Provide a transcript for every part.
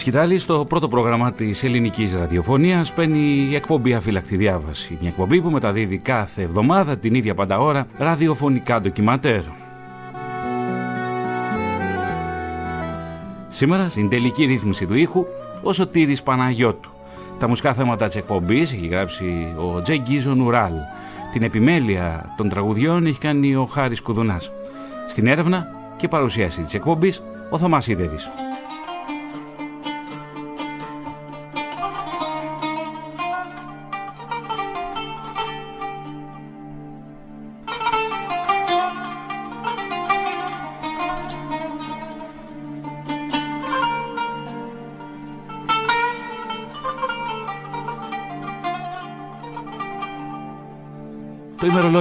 Τη σκητάλη στο πρώτο πρόγραμμα της ελληνικής ραδιοφωνίας παίρνει η εκπομπή Αφύλακτη Διάβαση. Μια εκπομπή που μεταδίδει κάθε εβδομάδα την ίδια πάντα ώρα ραδιοφωνικά ντοκιματέρ. Σήμερα στην τελική ρύθμιση του ήχου ο Σωτήρης Παναγιώτου. Τα μουσικά θέματα της εκπομπής έχει γράψει ο Τζέγκίζο Νουράλ. Την επιμέλεια των τραγουδιών έχει κάνει ο Χάρης Κουδουνάς. Στην έρευνα και παρουσίαση της εκπομπής ο Θωμάς Ιδερής.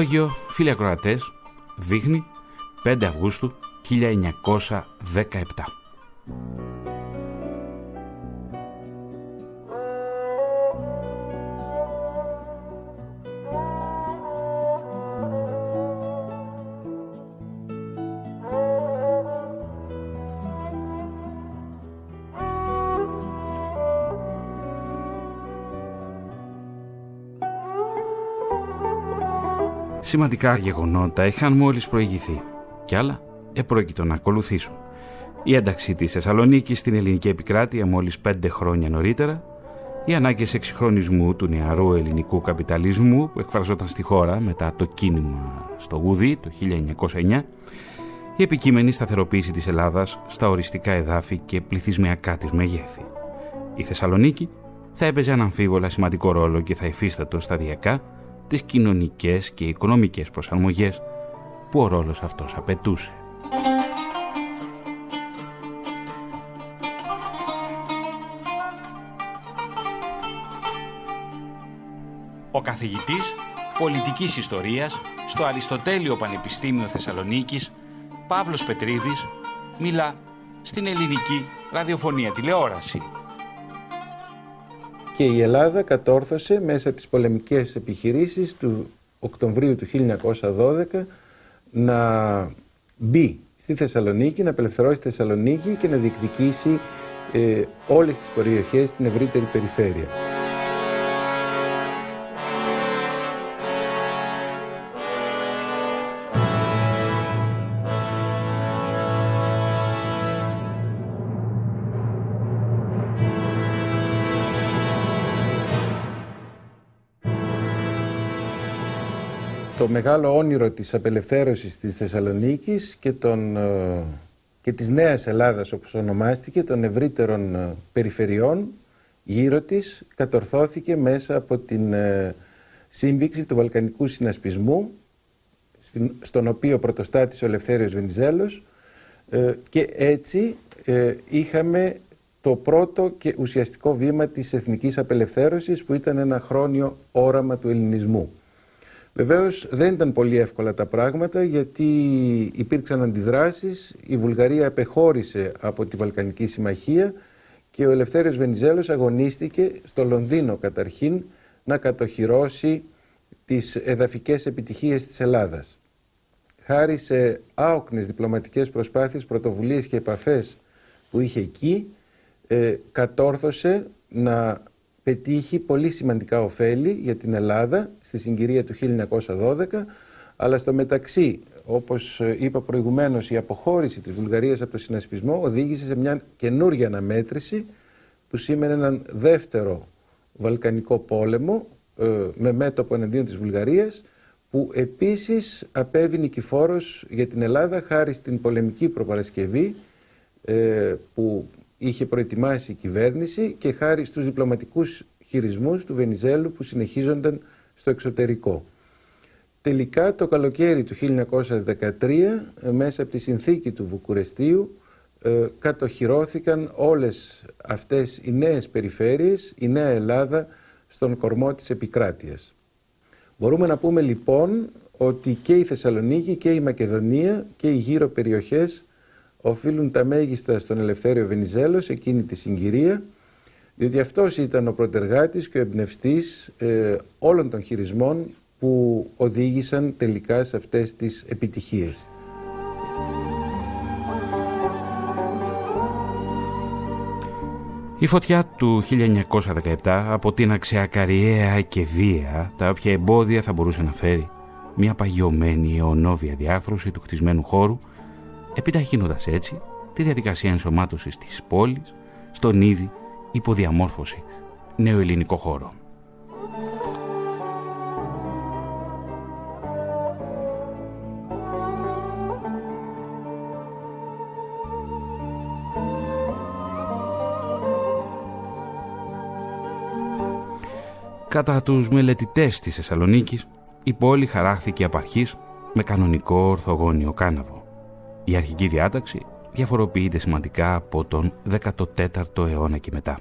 Ημερολόγιο, φίλοι ακροατές, δείχνει 5 Αυγούστου 1917. Σημαντικά γεγονότα είχαν μόλις προηγηθεί και άλλα επρόκειτο να ακολουθήσουν. Η ένταξη της Θεσσαλονίκης στην ελληνική επικράτεια μόλις πέντε χρόνια νωρίτερα, οι ανάγκες εξυγχρονισμού του νεαρού ελληνικού καπιταλισμού που εκφραζόταν στη χώρα μετά το κίνημα στο Γουδί το 1909, η επικείμενη σταθεροποίηση της Ελλάδας στα οριστικά εδάφη και πληθυσμιακά της μεγέθη. Η Θεσσαλονίκη θα έπαιζε αναμφίβολα σημαντικό ρόλο και θα υφίστατο σταδιακά τις κοινωνικές και οικονομικές προσαρμογές που ο ρόλος αυτός απαιτούσε. Ο καθηγητής πολιτικής ιστορίας στο Αριστοτέλειο Πανεπιστήμιο Θεσσαλονίκης, Παύλος Πετρίδης, μιλά στην ελληνική ραδιοφωνία τηλεόραση και η Ελλάδα κατόρθωσε μέσα από τις πολεμικές επιχειρήσεις του Οκτωβρίου του 1912 να μπει στη Θεσσαλονίκη, να απελευθερώσει τη Θεσσαλονίκη και να διεκδικήσει ε, όλες τις περιοχές στην ευρύτερη περιφέρεια. Μεγάλο όνειρο της απελευθέρωσης της Θεσσαλονίκης και, των, ε, και της Νέας Ελλάδας όπως ονομάστηκε, των ευρύτερων ε, περιφερειών γύρω της κατορθώθηκε μέσα από την ε, σύμπηξη του Βαλκανικού Συνασπισμού στον οποίο πρωτοστάτησε ο Ελευθέριος Βενιζέλος και έτσι είχαμε το πρώτο και ουσιαστικό βήμα της εθνικής απελευθέρωσης που ήταν ένα χρόνιο όραμα του ελληνισμού. Βεβαίως δεν ήταν πολύ εύκολα τα πράγματα γιατί υπήρξαν αντιδράσεις, η Βουλγαρία επεχώρησε από τη Βαλκανική Συμμαχία και ο Ελευθέριος Βενιζέλος αγωνίστηκε στο Λονδίνο καταρχήν να κατοχυρώσει τις εδαφικές επιτυχίες της Ελλάδας. Χάρη σε άοκνες διπλωματικές προσπάθειες, πρωτοβουλίες και επαφές που είχε εκεί, ε, κατόρθωσε να πετύχει πολύ σημαντικά ωφέλη για την Ελλάδα στη συγκυρία του 1912, αλλά στο μεταξύ, όπως είπα προηγουμένως, η αποχώρηση της Βουλγαρίας από το συνασπισμό οδήγησε σε μια καινούργια αναμέτρηση που σήμαινε έναν δεύτερο Βαλκανικό πόλεμο ε, με μέτωπο εναντίον της Βουλγαρίας που επίσης απέβη νικηφόρος για την Ελλάδα χάρη στην πολεμική προπαρασκευή ε, που είχε προετοιμάσει η κυβέρνηση και χάρη στους διπλωματικούς χειρισμούς του Βενιζέλου που συνεχίζονταν στο εξωτερικό. Τελικά το καλοκαίρι του 1913 μέσα από τη συνθήκη του Βουκουρεστίου ε, κατοχυρώθηκαν όλες αυτές οι νέες περιφέρειες, η Νέα Ελλάδα στον κορμό της επικράτειας. Μπορούμε να πούμε λοιπόν ότι και η Θεσσαλονίκη και η Μακεδονία και οι γύρω περιοχές οφείλουν τα μέγιστα στον Ελευθέριο Βενιζέλος σε εκείνη τη συγκυρία, διότι αυτός ήταν ο προτεργάτης και ο εμπνευστής ε, όλων των χειρισμών που οδήγησαν τελικά σε αυτές τις επιτυχίες. Η φωτιά του 1917 αποτείναξε ακαριέα και βία τα όποια εμπόδια θα μπορούσε να φέρει μια παγιωμένη αιωνόβια διάρθρωση του χτισμένου χώρου επιταχύνοντας έτσι τη διαδικασία ενσωμάτωσης της πόλης στον ήδη υποδιαμόρφωση νεοελληνικό χώρο. Κατά τους μελετητές της Θεσσαλονίκης, η πόλη χαράχθηκε απ' αρχής με κανονικό ορθογώνιο κάναβο. Η αρχική διάταξη διαφοροποιείται σημαντικά από τον 14ο αιώνα και μετά.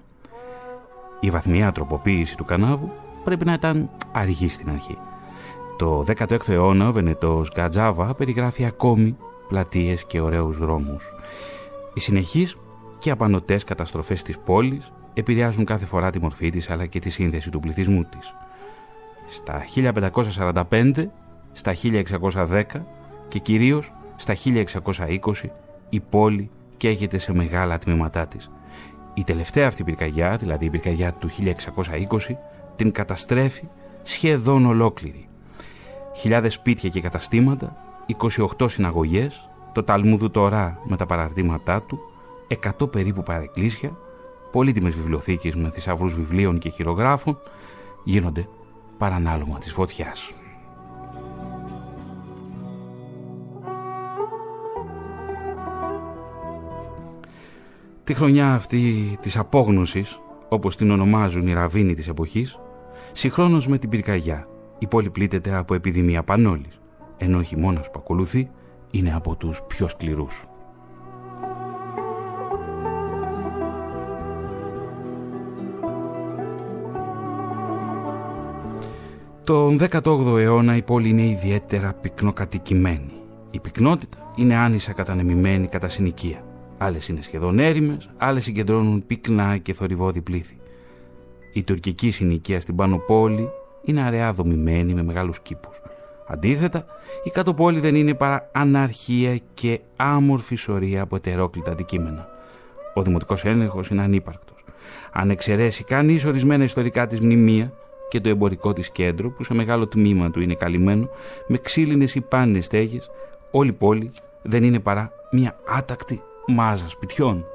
Η βαθμιά τροποποίηση του κανάβου πρέπει να ήταν αργή στην αρχή. Το 16ο αιώνα ο Βενετός Γκατζάβα περιγράφει ακόμη πλατείες και ωραίους δρόμους. Οι συνεχείς και απανοτές καταστροφές της πόλης επηρεάζουν κάθε φορά τη μορφή της αλλά και τη σύνθεση του πληθυσμού της. Στα 1545, στα 1610 και κυρίως στα 1620 η πόλη καίγεται σε μεγάλα τμήματά της. Η τελευταία αυτή πυρκαγιά, δηλαδή η πυρκαγιά του 1620, την καταστρέφει σχεδόν ολόκληρη. Χιλιάδες σπίτια και καταστήματα, 28 συναγωγές, το Ταλμούδου τώρα με τα παραρτήματά του, 100 περίπου παρεκκλήσια, πολύτιμες βιβλιοθήκες με θησαυρούς βιβλίων και χειρογράφων γίνονται παρανάλωμα της φωτιάς. Τη χρονιά αυτή της απόγνωσης, όπως την ονομάζουν οι ραβίνοι της εποχής, συγχρόνως με την πυρκαγιά, η πόλη πλήττεται από επιδημία πανόλης, ενώ ο χειμώνας που ακολουθεί είναι από τους πιο σκληρούς. Τον 18ο αιώνα η πόλη είναι ιδιαίτερα πυκνοκατοικημένη. Η πυκνότητα είναι άνισα κατανεμημένη κατά συνοικία. Άλλες είναι σχεδόν έρημες, άλλες συγκεντρώνουν πυκνά και θορυβόδη πλήθη. Η τουρκική συνοικία στην πάνω πόλη είναι αραιά δομημένη με μεγάλους κήπους. Αντίθετα, η κάτω πόλη δεν είναι παρά αναρχία και άμορφη σωρία από ετερόκλητα αντικείμενα. Ο δημοτικός έλεγχος είναι ανύπαρκτος. Αν εξαιρέσει κανείς ορισμένα ιστορικά της μνημεία, και το εμπορικό της κέντρο που σε μεγάλο τμήμα του είναι καλυμμένο με ξύλινες ή πάνινες στέγες όλη η πόλη δεν είναι παρά μια άτακτη μάζα σπιτιών.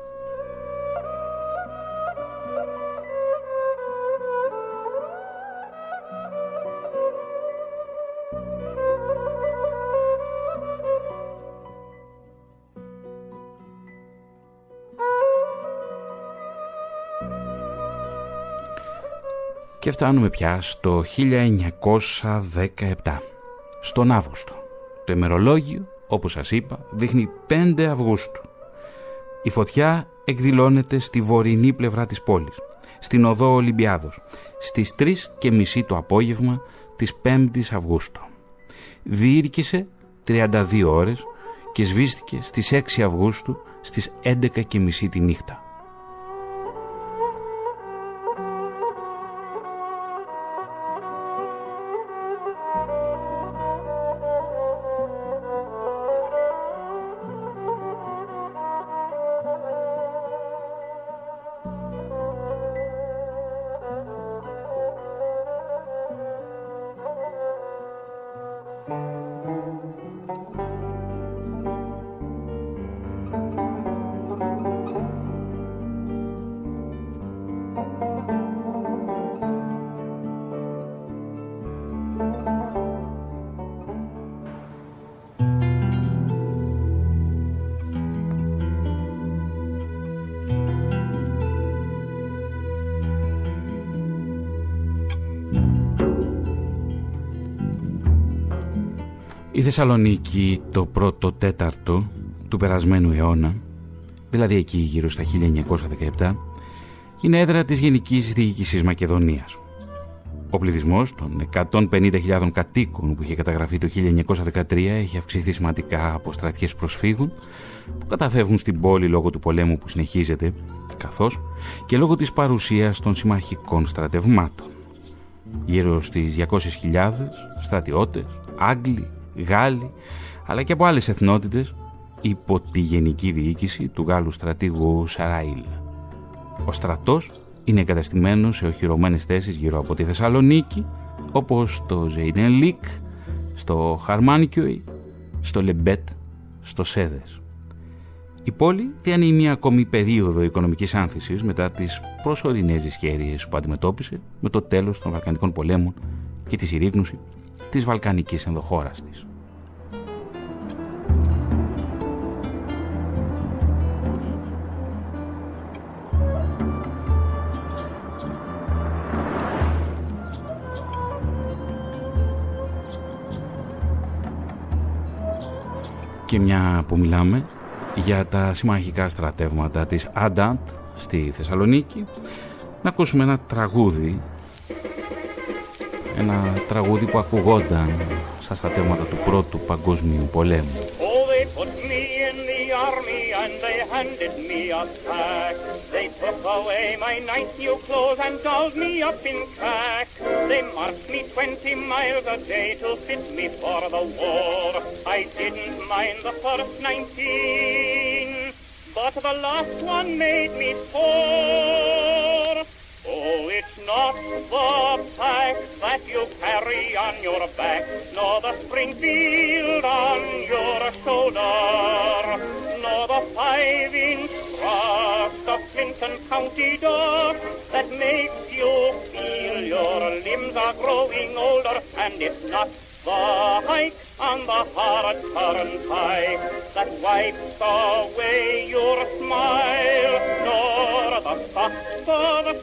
Και φτάνουμε πια στο 1917, στον Αύγουστο. Το ημερολόγιο, όπως σας είπα, δείχνει 5 Αυγούστου. Η φωτιά εκδηλώνεται στη βορεινή πλευρά της πόλης, στην οδό Ολυμπιάδος, στις 3 και μισή το απόγευμα της 5ης Αυγούστου. Διήρκησε 32 ώρες και σβήστηκε στις 6 Αυγούστου στις 11 και μισή τη νύχτα. Θεσσαλονίκη το πρώτο τέταρτο του περασμένου αιώνα, δηλαδή εκεί γύρω στα 1917, είναι έδρα της Γενικής Διοίκησης Μακεδονίας. Ο πληθυσμός των 150.000 κατοίκων που είχε καταγραφεί το 1913 έχει αυξηθεί σημαντικά από στρατιές προσφύγων που καταφεύγουν στην πόλη λόγω του πολέμου που συνεχίζεται, καθώς και λόγω της παρουσίας των συμμαχικών στρατευμάτων. Γύρω στις 200.000 στρατιώτες, Άγγλοι, Γάλλοι, αλλά και από άλλες εθνότητες υπό τη γενική διοίκηση του Γάλλου στρατηγού Σαραήλ. Ο στρατός είναι εγκαταστημένος σε οχυρωμένες θέσεις γύρω από τη Θεσσαλονίκη, όπως στο Ζεϊντεν στο Χαρμάνικιοι, στο Λεμπέτ, στο Σέδες. Η πόλη διανύει μια ακόμη περίοδο οικονομικής άνθησης μετά τις προσωρινές δυσχέρειες που αντιμετώπισε με το τέλος των Βαλκανικών πολέμων και τη συρρήγνωση της Βαλκανικής ενδοχώρας της. Και μια που μιλάμε για τα συμμαχικά στρατεύματα της Αντάντ στη Θεσσαλονίκη να ακούσουμε ένα τραγούδι ένα τραγούδι που ακουγόταν στα στρατεύματα του Πρώτου Παγκόσμιου Πολέμου. and they handed me a pack. They took away my nice new clothes and dolled me up in crack. They marched me 20 miles a day to fit me for the war. I didn't mind the first 19, but the last one made me poor. Oh, it's not the pack that you carry on your back, nor the Springfield on your shoulder, nor the five-inch thrust of Clinton County dog that makes you feel your limbs are growing older, and it's not the hike on the hard turnpike that wipes away your smile, nor the for the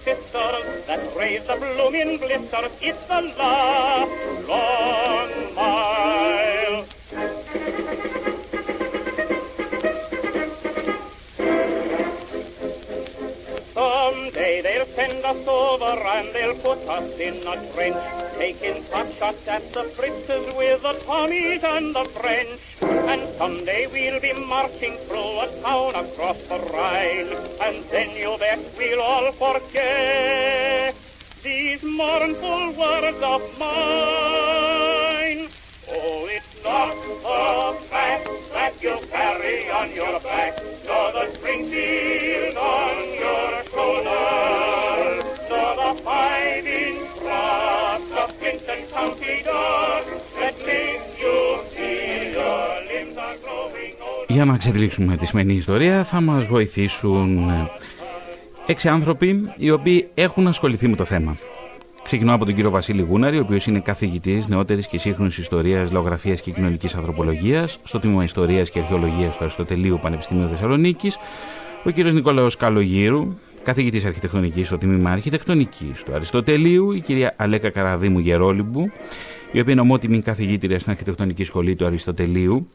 that raise the blooming blisters. It's the last long mile. Someday they'll send us over and they'll put us in a trench, taking pot shots at the Fritzes with the Tommies and the French. And someday we'll be marching through a town across the Rhine, and then you bet we'll all forget these mournful words of mine. Oh, it's not the fact that you carry on your back, nor the Springfield on your shoulder, nor the five-inch thrust of Clinton County dog that makes Για να ξεδιλήξουμε τη σημερινή ιστορία θα μας βοηθήσουν έξι άνθρωποι οι οποίοι έχουν ασχοληθεί με το θέμα. Ξεκινώ από τον κύριο Βασίλη Γούναρη, ο οποίος είναι καθηγητής νεότερης και σύγχρονης ιστορίας, λογογραφία και κοινωνικής ανθρωπολογίας στο τμήμα Ιστορίας και Αρχαιολογίας του Αριστοτελείου Πανεπιστημίου Θεσσαλονίκης, ο κύριος Νικόλαος Καλογύρου, καθηγητής Αρχιτεκτονικής στο τμήμα Αρχιτεκτονικής του Αριστοτελείου, η κυρία Αλέκα Καραδίμου Γερόλυμπου, η οποία είναι ομότιμη καθηγήτρια στην Αρχιτεκτονική Σχολή του Αριστοτελείου,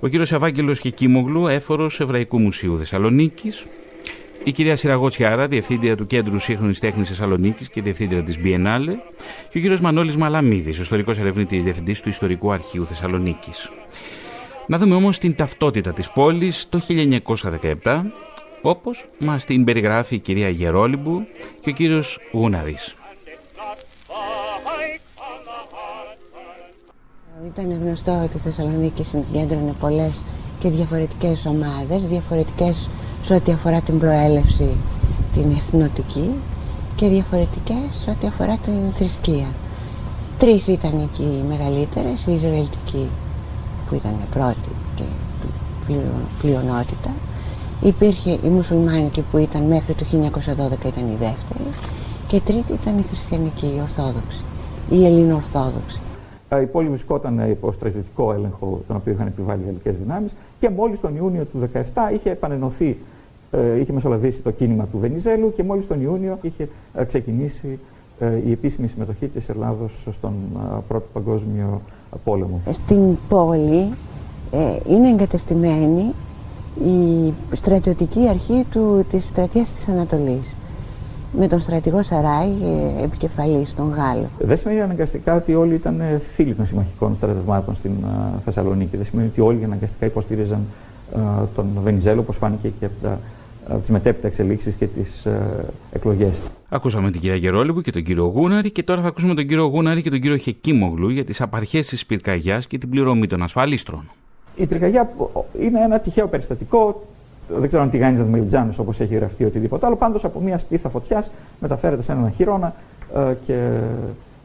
ο κύριος Ευάγγελος Κεκίμογλου, έφορος Εβραϊκού Μουσείου Θεσσαλονίκης, η κυρία Σιραγό Τσιάρα, διευθύντρια του Κέντρου Σύγχρονης Τέχνης Θεσσαλονίκης και διευθύντρια της Biennale, και ο κύριος Μανώλης Μαλαμίδης, ιστορικός ερευνητής, διευθυντής του Ιστορικού Αρχείου Θεσσαλονίκης. Να δούμε όμως την ταυτότητα της πόλης το 1917, όπως μας την περιγράφει η κυρία Γερόλυμπου και ο κύριος Γούναρης. Ήταν γνωστό ότι η Θεσσαλονίκη συγκέντρωνε πολλές και διαφορετικές ομάδες, διαφορετικές σε ό,τι αφορά την προέλευση την εθνοτική και διαφορετικές σε ό,τι αφορά την θρησκεία. Τρεις ήταν εκεί οι μεγαλύτερες, η Ισραηλιτική που ήταν πρώτη και πλειονότητα. Υπήρχε η Μουσουλμάνικη που ήταν μέχρι το 1912 ήταν η δεύτερη και η τρίτη ήταν η Χριστιανική, η Ορθόδοξη, η Ελληνοορθόδοξη. Η πόλη βρισκόταν υπό στρατιωτικό έλεγχο τον οποίο είχαν επιβάλει οι γαλλικές δυνάμεις και μόλις τον Ιούνιο του 1917 είχε επανενωθεί ε, είχε μεσολαβήσει το κίνημα του Βενιζέλου και μόλις τον Ιούνιο είχε ε, ξεκινήσει ε, η επίσημη συμμετοχή της Ελλάδος στον Πρώτο Παγκόσμιο Πόλεμο. Στην πόλη είναι εγκαταστημένη η στρατιωτική αρχή του, της στρατείας της Ανατολής με τον στρατηγό Σαράι επικεφαλής, τον Γάλλο. Δεν σημαίνει αναγκαστικά ότι όλοι ήταν φίλοι των συμμαχικών στρατευμάτων στην Θεσσαλονίκη. Δεν σημαίνει ότι όλοι αναγκαστικά υποστήριζαν τον Βενιζέλο, όπως φάνηκε και από τα από τις μετέπειτα εξελίξεις και τις ε, εκλογές. Ακούσαμε την κυρία Γερόλυμπου και τον κύριο Γούναρη και τώρα θα ακούσουμε τον κύριο Γούναρη και τον κύριο Χεκίμογλου για τις απαρχές της πυρκαγιάς και την πληρωμή των ασφαλίστρων. Η πυρκαγιά είναι ένα τυχαίο περιστατικό δεν ξέρω αν τηγάνιζαν μελιτζάνε όπως έχει γραφτεί οτιδήποτε άλλο. Πάντως από μια σπίθα φωτιάς μεταφέρεται σε έναν χειρόνα ε, και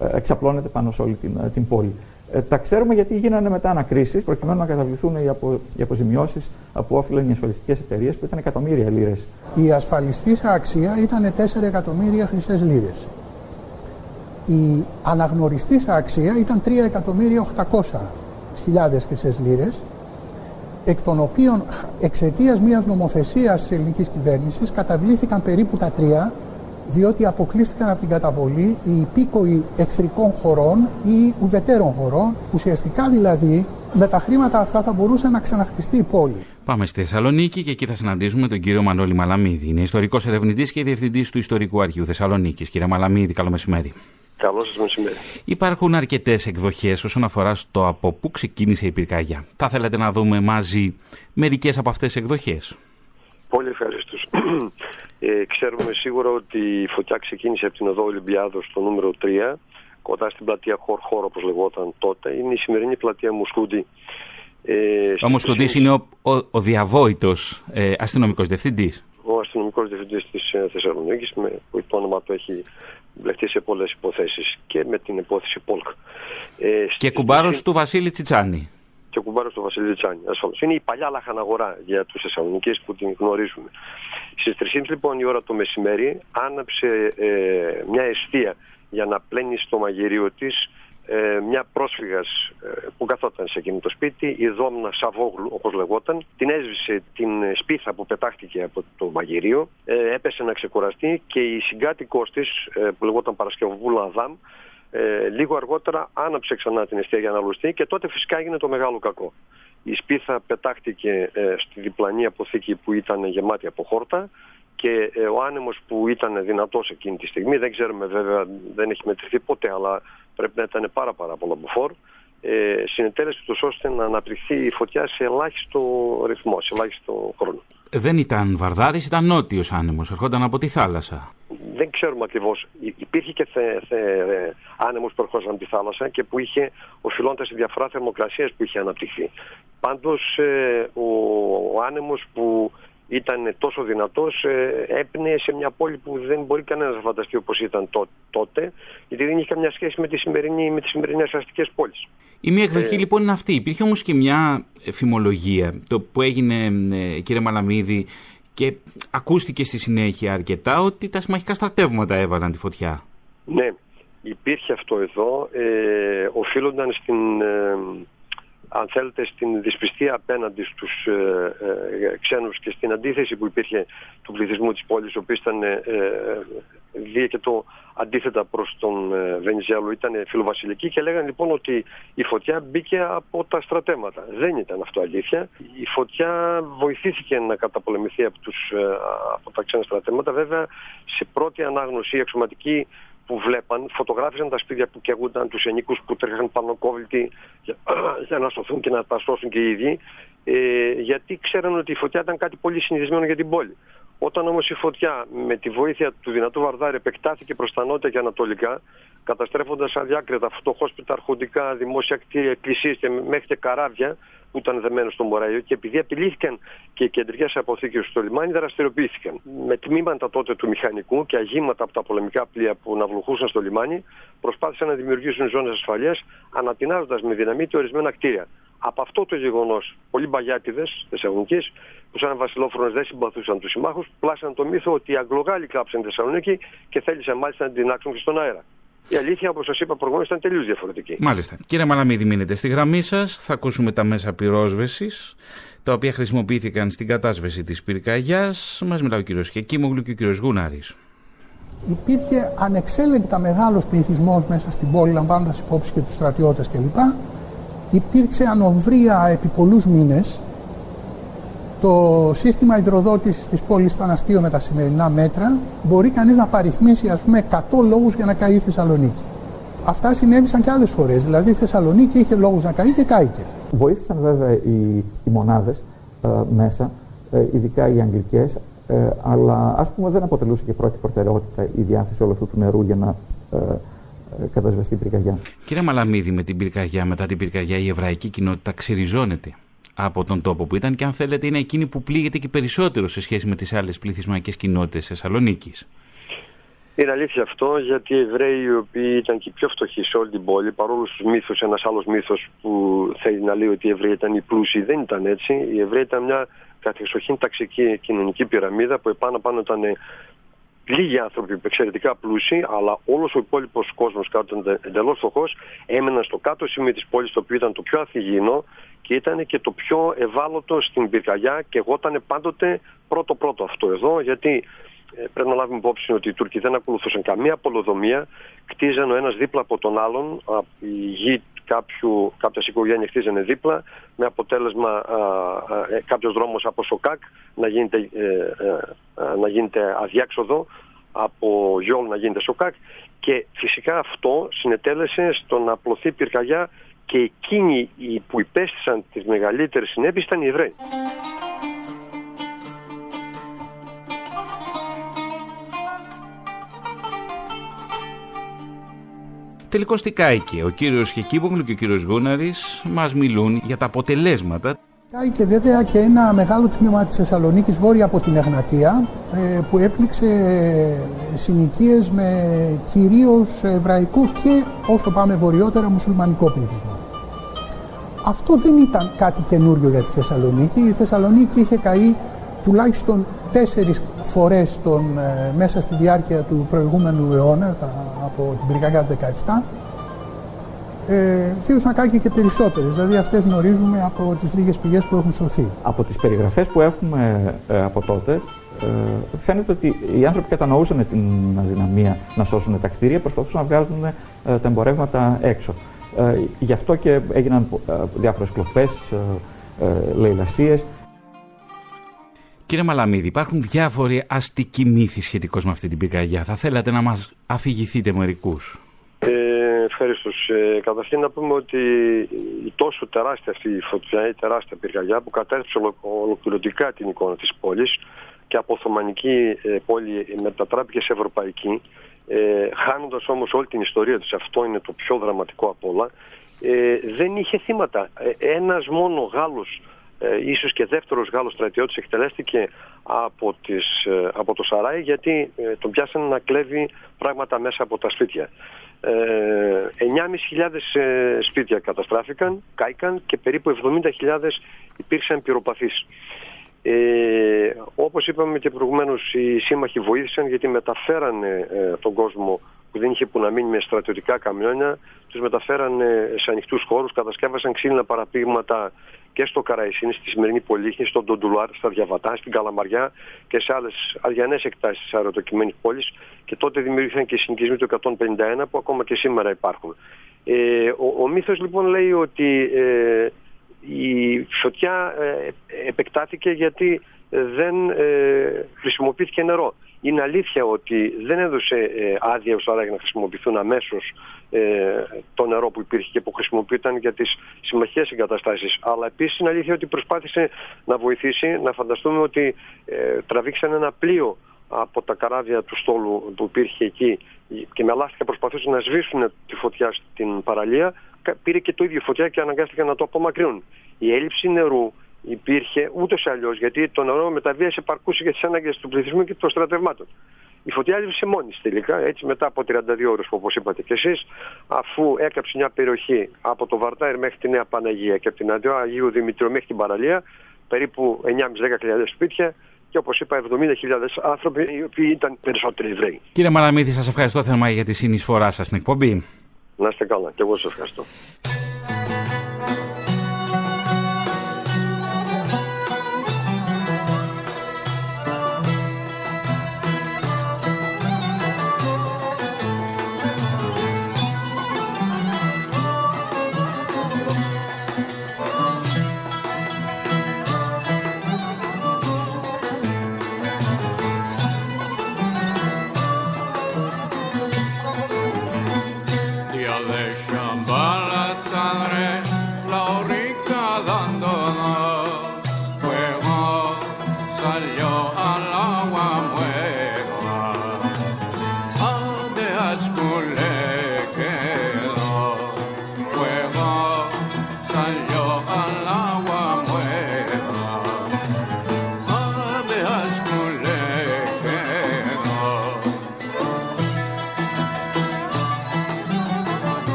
ε, εξαπλώνεται πάνω σε όλη την, ε, την πόλη. Ε, τα ξέρουμε γιατί γίνανε μετά ανακρίσεις προκειμένου να καταβληθούν οι, απο, οι αποζημιώσεις που όφυλαν οι ασφαλιστικές εταιρείες που ήταν εκατομμύρια λίρες. Η ασφαλιστήσα αξία ήταν 4 εκατομμύρια χρυσές λίρες. Η αναγνωριστήσα αξία ήταν 3 εκατομμύρια 800 χιλιάδες χρυσές λίρες, εκ των οποίων εξαιτίας μιας νομοθεσίας της ελληνικής κυβέρνησης καταβλήθηκαν περίπου τα τρία διότι αποκλείστηκαν από την καταβολή οι υπήκοοι εχθρικών χωρών ή ουδετέρων χωρών. Ουσιαστικά δηλαδή με τα χρήματα αυτά θα μπορούσε να ξαναχτιστεί η πόλη. Πάμε στη Θεσσαλονίκη και εκεί θα συναντήσουμε τον κύριο Μανώλη Μαλαμίδη. Είναι ιστορικός ερευνητής και διευθυντής του Ιστορικού Αρχείου Θεσσαλονίκης. Κύριε Μαλαμίδη, καλό μεσημέρι. Καλό σας μεσημέρι. Υπάρχουν αρκετές εκδοχές όσον αφορά στο από πού ξεκίνησε η πυρκαγιά. Θα θέλετε να δούμε μαζί μερικές από αυτές τις εκδοχές; Πολύ ευχαριστώ. Ε, ξέρουμε σίγουρα ότι η φωτιά ξεκίνησε από την οδό Ολυμπιάδος στο νούμερο 3, κοντά στην πλατεία Χορ Χορ, όπως λεγόταν τότε. Είναι η σημερινή πλατεία Μουσκούντι. Ε, ο Μουσκούντις είναι ο, ο, ο διαβόητος ε, αστυνομικός διευθυντής. Ο αστυνομικός διευθυντής της ε, Θεσσαλονίκης, που το όνομα του έχει μπλεχτεί σε πολλές υποθέσεις και με την υπόθεση Πολκ. Ε, και κουμπάρος του Βασίλη Τσιτσάνη και ο κουμπάρος του Βασίλη Τσάνη. Ασφαλώς. Είναι η παλιά λαχαναγορά για τους Θεσσαλονίκε που την γνωρίζουμε. Στις 3.30 λοιπόν η ώρα το μεσημέρι άναψε ε, μια αιστεία για να πλένει στο μαγειρίο της ε, μια πρόσφυγας ε, που καθόταν σε εκείνο το σπίτι, η Δόμνα Σαβόγλου, όπως λεγόταν, την έσβησε την σπίθα που πετάχτηκε από το μαγειρίο, ε, έπεσε να ξεκουραστεί και η συγκάτοικός της, ε, που λεγόταν Παρασκευούλα Αδάμ, ε, λίγο αργότερα άναψε ξανά την αιστεία για να λουστεί και τότε φυσικά έγινε το μεγάλο κακό. Η σπίθα πετάχτηκε ε, στη διπλανή αποθήκη που ήταν γεμάτη από χόρτα και ε, ο άνεμος που ήταν δυνατός εκείνη τη στιγμή, δεν ξέρουμε βέβαια, δεν έχει μετρηθεί ποτέ, αλλά πρέπει να ήταν πάρα πάρα πολλά μποφόρ, ε, συνετέλεσε τόσο ώστε να αναπτυχθεί η φωτιά σε ελάχιστο ρυθμό, σε ελάχιστο χρόνο. Δεν ήταν βαρδάρης, ήταν νότιος άνεμος, ερχόταν από τη θάλασσα δεν ξέρουμε ακριβώς. Υπήρχε και θε, θε, άνεμος που ερχόταν από τη θάλασσα και που είχε οφειλώντας τη διαφορά θερμοκρασίας που είχε αναπτυχθεί. Πάντως ε, ο, ο άνεμος που ήταν τόσο δυνατός ε, έπνεε σε μια πόλη που δεν μπορεί κανένας να φανταστεί όπως ήταν τότε, γιατί δεν είχε καμιά σχέση με, τη σημερινή, με τις σημερινές αστικές πόλεις. Η μία εκδοχή ε, λοιπόν είναι αυτή. Υπήρχε όμως και μια φημολογία το που έγινε, ε, κύριε Μαλαμίδη, και ακούστηκε στη συνέχεια αρκετά ότι τα συμμαχικά στρατεύματα έβαλαν τη φωτιά. Ναι, υπήρχε αυτό εδώ. Ε, οφείλονταν στην, ε, αν θέλετε, στην δυσπιστία απέναντι στους ε, ε, ξένους και στην αντίθεση που υπήρχε του πληθυσμού της πόλης, ο οποίος ήταν ε, το αντίθετα προς τον ε, Βενιζέλο, ήταν φιλοβασιλική και λέγανε λοιπόν ότι η φωτιά μπήκε από τα στρατέματα. Δεν ήταν αυτό αλήθεια. Η φωτιά βοηθήθηκε να καταπολεμηθεί από, τους, ε, από τα ξένα στρατέματα. Βέβαια, σε πρώτη ανάγνωση η εξωματική που βλέπαν, φωτογράφησαν τα σπίτια που καίγονταν, τους ενίκους που τρέχαν πάνω κόβλητοι για, για, να σωθούν και να τα σώσουν και οι ίδιοι, ε, γιατί ξέραν ότι η φωτιά ήταν κάτι πολύ συνηθισμένο για την πόλη. Όταν όμως η φωτιά με τη βοήθεια του δυνατού βαρδάρη επεκτάθηκε προς τα νότια και ανατολικά, καταστρέφοντας αδιάκριτα φτωχόσπιτα, αρχοντικά, δημόσια κτίρια, εκκλησίες και μέχρι και καράβια που ήταν δεμένο στο Μωράγιο και επειδή απειλήθηκαν και οι κεντρικές αποθήκες στο λιμάνι, δραστηριοποιήθηκαν. Με τμήματα τότε του μηχανικού και αγήματα από τα πολεμικά πλοία που ναυλουχούσαν στο λιμάνι, προσπάθησαν να δημιουργήσουν ζώνες ασφαλείας, ανατινάζοντας με δυναμίτη ορισμένα κτίρια. Από αυτό το γεγονός, πολλοί μπαγιάτιδες Θεσσαλονίκης, που σαν βασιλόφρονες δεν συμπαθούσαν τους συμμάχους, πλάσαν το μύθο ότι οι Αγγλογάλοι κλάψαν τη Θεσσαλονίκη και θέλησαν μάλιστα να την άξουν και στον αέρα. Η αλήθεια, όπως σας είπα προηγουμένως, ήταν τελείως διαφορετική. Μάλιστα. Κύριε Μαλαμίδη, μείνετε στη γραμμή σας. Θα ακούσουμε τα μέσα πυρόσβεσης, τα οποία χρησιμοποιήθηκαν στην κατάσβεση της πυρκαγιάς. Μας μιλά ο κύριος Χεκίμογλου και ο κύριος Γούναρης. Υπήρχε ανεξέλεγκτα μεγάλος πληθυσμός μέσα στην πόλη, λαμβάνοντας υπόψη και τους στρατιώτες κλπ υπήρξε ανοβρία επί πολλούς μήνες. Το σύστημα υδροδότησης της πόλης ήταν αστείο με τα σημερινά μέτρα. Μπορεί κανείς να παριθμίσει ας πούμε 100 λόγους για να καεί η Θεσσαλονίκη. Αυτά συνέβησαν και άλλες φορές. Δηλαδή η Θεσσαλονίκη είχε λόγους να καεί και κάηκε. Βοήθησαν βέβαια οι, οι μονάδες ε, μέσα, ε, ειδικά οι αγγλικές, ε, αλλά ας πούμε δεν αποτελούσε και πρώτη προτεραιότητα η διάθεση όλου αυτού του νερού για να ε, κατασβεστεί πυρκαγιά. Κύριε Μαλαμίδη, με την πυρκαγιά, μετά την πυρκαγιά, η εβραϊκή κοινότητα ξυριζώνεται. Από τον τόπο που ήταν και αν θέλετε είναι εκείνη που πλήγεται και περισσότερο σε σχέση με τις άλλες πληθυσμιακές κοινότητες Θεσσαλονίκης. Είναι αλήθεια αυτό γιατί οι Εβραίοι οι οποίοι ήταν και οι πιο φτωχοί σε όλη την πόλη, παρόλο στου μύθους, ένας άλλος μύθος που θέλει να λέει ότι οι Εβραίοι ήταν οι πλούσιοι, δεν ήταν έτσι. Οι Εβραίοι ήταν μια καθεξοχήν ταξική κοινωνική πυραμίδα που επάνω πάνω ήταν λίγοι άνθρωποι εξαιρετικά πλούσιοι, αλλά όλος ο υπόλοιπος κόσμος κάτω ήταν εντελώς φτωχός, έμεναν στο κάτω σημείο της πόλης, το οποίο ήταν το πιο αφηγήνο και ήταν και το πιο ευάλωτο στην πυρκαγιά και εγώ ήταν πάντοτε πρώτο-πρώτο αυτό εδώ, γιατί ε, πρέπει να λάβουμε υπόψη ότι οι Τούρκοι δεν ακολουθούσαν καμία πολοδομία, κτίζαν ο ένας δίπλα από τον άλλον, η γη κάποιου, κάποιας οικογένεια χτίζανε δίπλα, με αποτέλεσμα ε, κάποιος δρόμος από Σοκάκ να γίνεται, ε, ε, να γίνεται αδιάξοδο, από Γιόλ να γίνεται Σοκάκ. Και φυσικά αυτό συνετέλεσε στο να απλωθεί πυρκαγιά και εκείνοι που υπέστησαν τις μεγαλύτερες συνέπειες ήταν οι Εβραίοι. Τελικώς τι κάηκε. Ο κύριος Χεκύπογλου και ο κύριος Γούναρης μας μιλούν για τα αποτελέσματα. Κάηκε βέβαια και ένα μεγάλο τμήμα της Θεσσαλονίκης βόρεια από την Εγνατία ε, που έπληξε συνοικίες με κυρίως εβραϊκό και όσο πάμε βορειότερα μουσουλμανικό πληθυσμό. Αυτό δεν ήταν κάτι καινούριο για τη Θεσσαλονίκη. Η Θεσσαλονίκη είχε καεί τουλάχιστον τέσσερις φορές τον, ε, μέσα στη διάρκεια του προηγούμενου αιώνα, από την Πυρκαγιά 17, ε, να κάνει και περισσότερε. Δηλαδή, αυτές γνωρίζουμε από τις λίγες πηγές που έχουν σωθεί. Από τις περιγραφές που έχουμε ε, από τότε, ε, φαίνεται ότι οι άνθρωποι κατανοούσαν την αδυναμία να σώσουν τα κτίρια, προσπαθούσαν να βγάλουν ε, τα εμπορεύματα έξω. Ε, γι' αυτό και έγιναν ε, διάφορες κλοπές, ε, λαιλασίε. Κύριε Μαλαμίδη, υπάρχουν διάφοροι αστικοί μύθοι σχετικώς με αυτή την πυρκαγιά. Θα θέλατε να μας αφηγηθείτε μερικούς; Ε, ευχαριστώ. Ε, καταρχήν να πούμε ότι η τόσο τεράστια αυτή η φωτιά, η τεράστια πυρκαγιά που κατέστρεψε ολοκληρωτικά την εικόνα της πόλης και από Οθωμανική ε, πόλη μετατράπηκε σε ευρωπαϊκή, ε, χάνοντας όμως όλη την ιστορία της, αυτό είναι το πιο δραματικό από όλα, ε, δεν είχε θύματα. Ε, ένας μόνο Γάλλος ε, ίσως και δεύτερος Γάλλος στρατιώτης εκτελέστηκε από, τις, ε, από το Σαράι γιατί ε, τον πιάσανε να κλέβει πράγματα μέσα από τα σπίτια. Ε, 9.500 ε, σπίτια καταστράφηκαν, κάηκαν και περίπου 70.000 υπήρξαν πυροπαθείς. Ε, όπως είπαμε και προηγουμένως οι σύμμαχοι βοήθησαν γιατί μεταφέρανε ε, τον κόσμο που δεν είχε που να μείνει με στρατιωτικά καμιόνια, τους μεταφέρανε σε ανοιχτούς χώρους, κατασκεύασαν ξύλινα παραπήγματα και στο Καραϊσίνη, στη σημερινή Πολύχνη, στον Ντοντουλάρ, στα Διαβατά, στην Καλαμαριά και σε άλλες αριανέ εκτάσεις της αεροτοκιμένη πόλης. Και τότε δημιουργήθηκαν και οι συνοικισμοί του 151 που ακόμα και σήμερα υπάρχουν. Ε, ο, ο μύθος λοιπόν λέει ότι ε, η φωτιά ε, επεκτάθηκε γιατί δεν ε, χρησιμοποιήθηκε νερό. Είναι αλήθεια ότι δεν έδωσε ε, άδεια ω για να χρησιμοποιηθούν αμέσως ε, το νερό που υπήρχε και που χρησιμοποιούταν για τις συμμαχίες εγκαταστάσεις. Αλλά επίσης είναι αλήθεια ότι προσπάθησε να βοηθήσει να φανταστούμε ότι ε, τραβήξαν ένα πλοίο από τα καράβια του στόλου που υπήρχε εκεί και με λάστιχα προσπαθούσαν να σβήσουν τη φωτιά στην παραλία. Πήρε και το ίδιο φωτιά και αναγκάστηκαν να το απομακρύνουν. Η έλλειψη νερού υπήρχε ούτως ή αλλιώς, γιατί το νερό μεταβίασε παρκούσε για τις ανάγκες του πληθυσμού και των στρατευμάτων. Η φωτιά έλειψε μόνης τελικά, έτσι μετά από 32 ώρες, όπως είπατε κι εσείς, αφού έκαψε μια περιοχή από το Βαρτάιρ μέχρι τη Νέα Παναγία και από την Αντιό Αγίου Δημητρίου μέχρι την παραλία, περίπου 9.5-10.000 σπίτια και όπως είπα 70.000 άνθρωποι, οι οποίοι ήταν περισσότεροι Εβραίοι. Κύριε Μαραμίδη, σας ευχαριστώ θερμά για τη συνεισφορά σας στην εκπομπή. Να είστε καλά, και εγώ σας ευχαριστώ.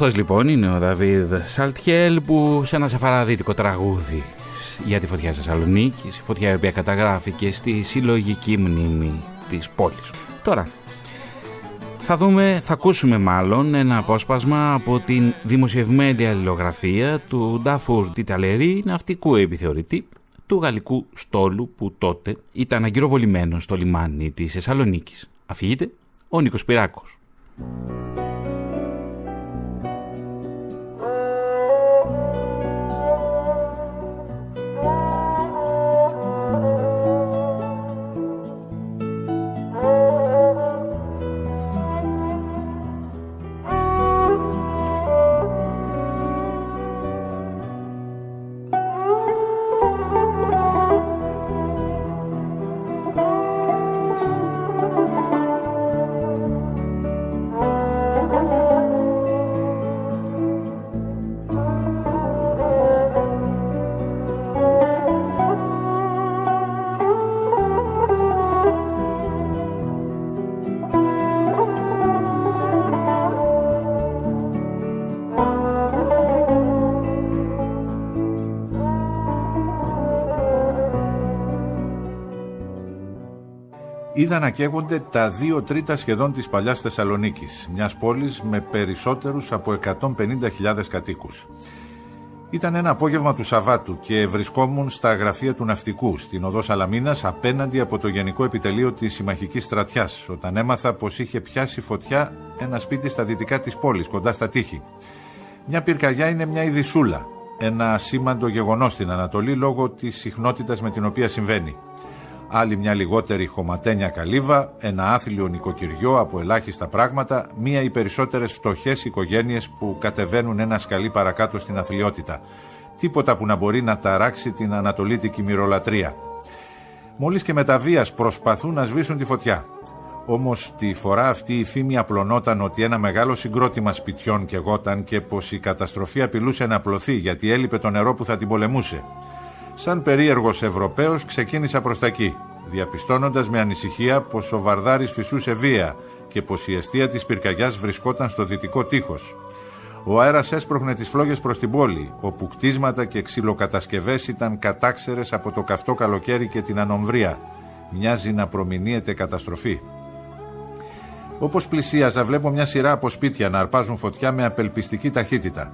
Αυτός λοιπόν είναι ο Δαβίδ Σαλτιέλ που σε ένα σεφαραδίτικο τραγούδι για τη φωτιά Θεσσαλονίκη, η φωτιά η οποία καταγράφηκε στη συλλογική μνήμη της πόλης. Τώρα, θα δούμε, θα ακούσουμε μάλλον ένα απόσπασμα από την δημοσιευμένη αλληλογραφία του Ντάφουρ Τιταλερή, ναυτικού επιθεωρητή του γαλλικού στόλου που τότε ήταν αγκυροβολημένος στο λιμάνι της Θεσσαλονίκης. Αφηγείται ο Νίκος Πυράκος. Είδα να καίγονται τα δύο τρίτα σχεδόν της παλιάς Θεσσαλονίκης, μιας πόλης με περισσότερους από 150.000 κατοίκους. Ήταν ένα απόγευμα του Σαββάτου και βρισκόμουν στα γραφεία του Ναυτικού, στην οδό Σαλαμίνας, απέναντι από το Γενικό Επιτελείο της Συμμαχικής Στρατιάς, όταν έμαθα πως είχε πιάσει φωτιά ένα σπίτι στα δυτικά της πόλης, κοντά στα τείχη. Μια πυρκαγιά είναι μια ειδισούλα, ένα σήμαντο γεγονός στην Ανατολή λόγω της συχνότητας με την οποία συμβαίνει άλλη μια λιγότερη χωματένια καλύβα, ένα άθλιο νοικοκυριό από ελάχιστα πράγματα, μία ή περισσότερες φτωχές οικογένειες που κατεβαίνουν ένα σκαλί παρακάτω στην αθλειότητα. Τίποτα που να μπορεί να ταράξει την ανατολίτικη μυρολατρεία. Μόλις και με τα βίας προσπαθούν να σβήσουν τη φωτιά. Όμως τη φορά αυτή η φήμη απλωνόταν ότι ένα μεγάλο συγκρότημα σπιτιών κεγόταν και πως η καταστροφή απειλούσε να απλωθεί γιατί έλειπε το νερό που θα την πολεμούσε. Σαν περίεργος Ευρωπαίος ξεκίνησα προς τα εκεί, διαπιστώνοντας με ανησυχία πως ο Βαρδάρης φυσούσε βία και πως η αιστεία της πυρκαγιάς βρισκόταν στο δυτικό τείχος. Ο αέρας έσπροχνε τις φλόγες προς την πόλη, όπου κτίσματα και ξυλοκατασκευές ήταν κατάξερες από το καυτό καλοκαίρι και την ανομβρία. Μοιάζει να προμηνύεται καταστροφή. Όπως πλησίαζα βλέπω μια σειρά από σπίτια να αρπάζουν φωτιά με απελπιστική ταχύτητα.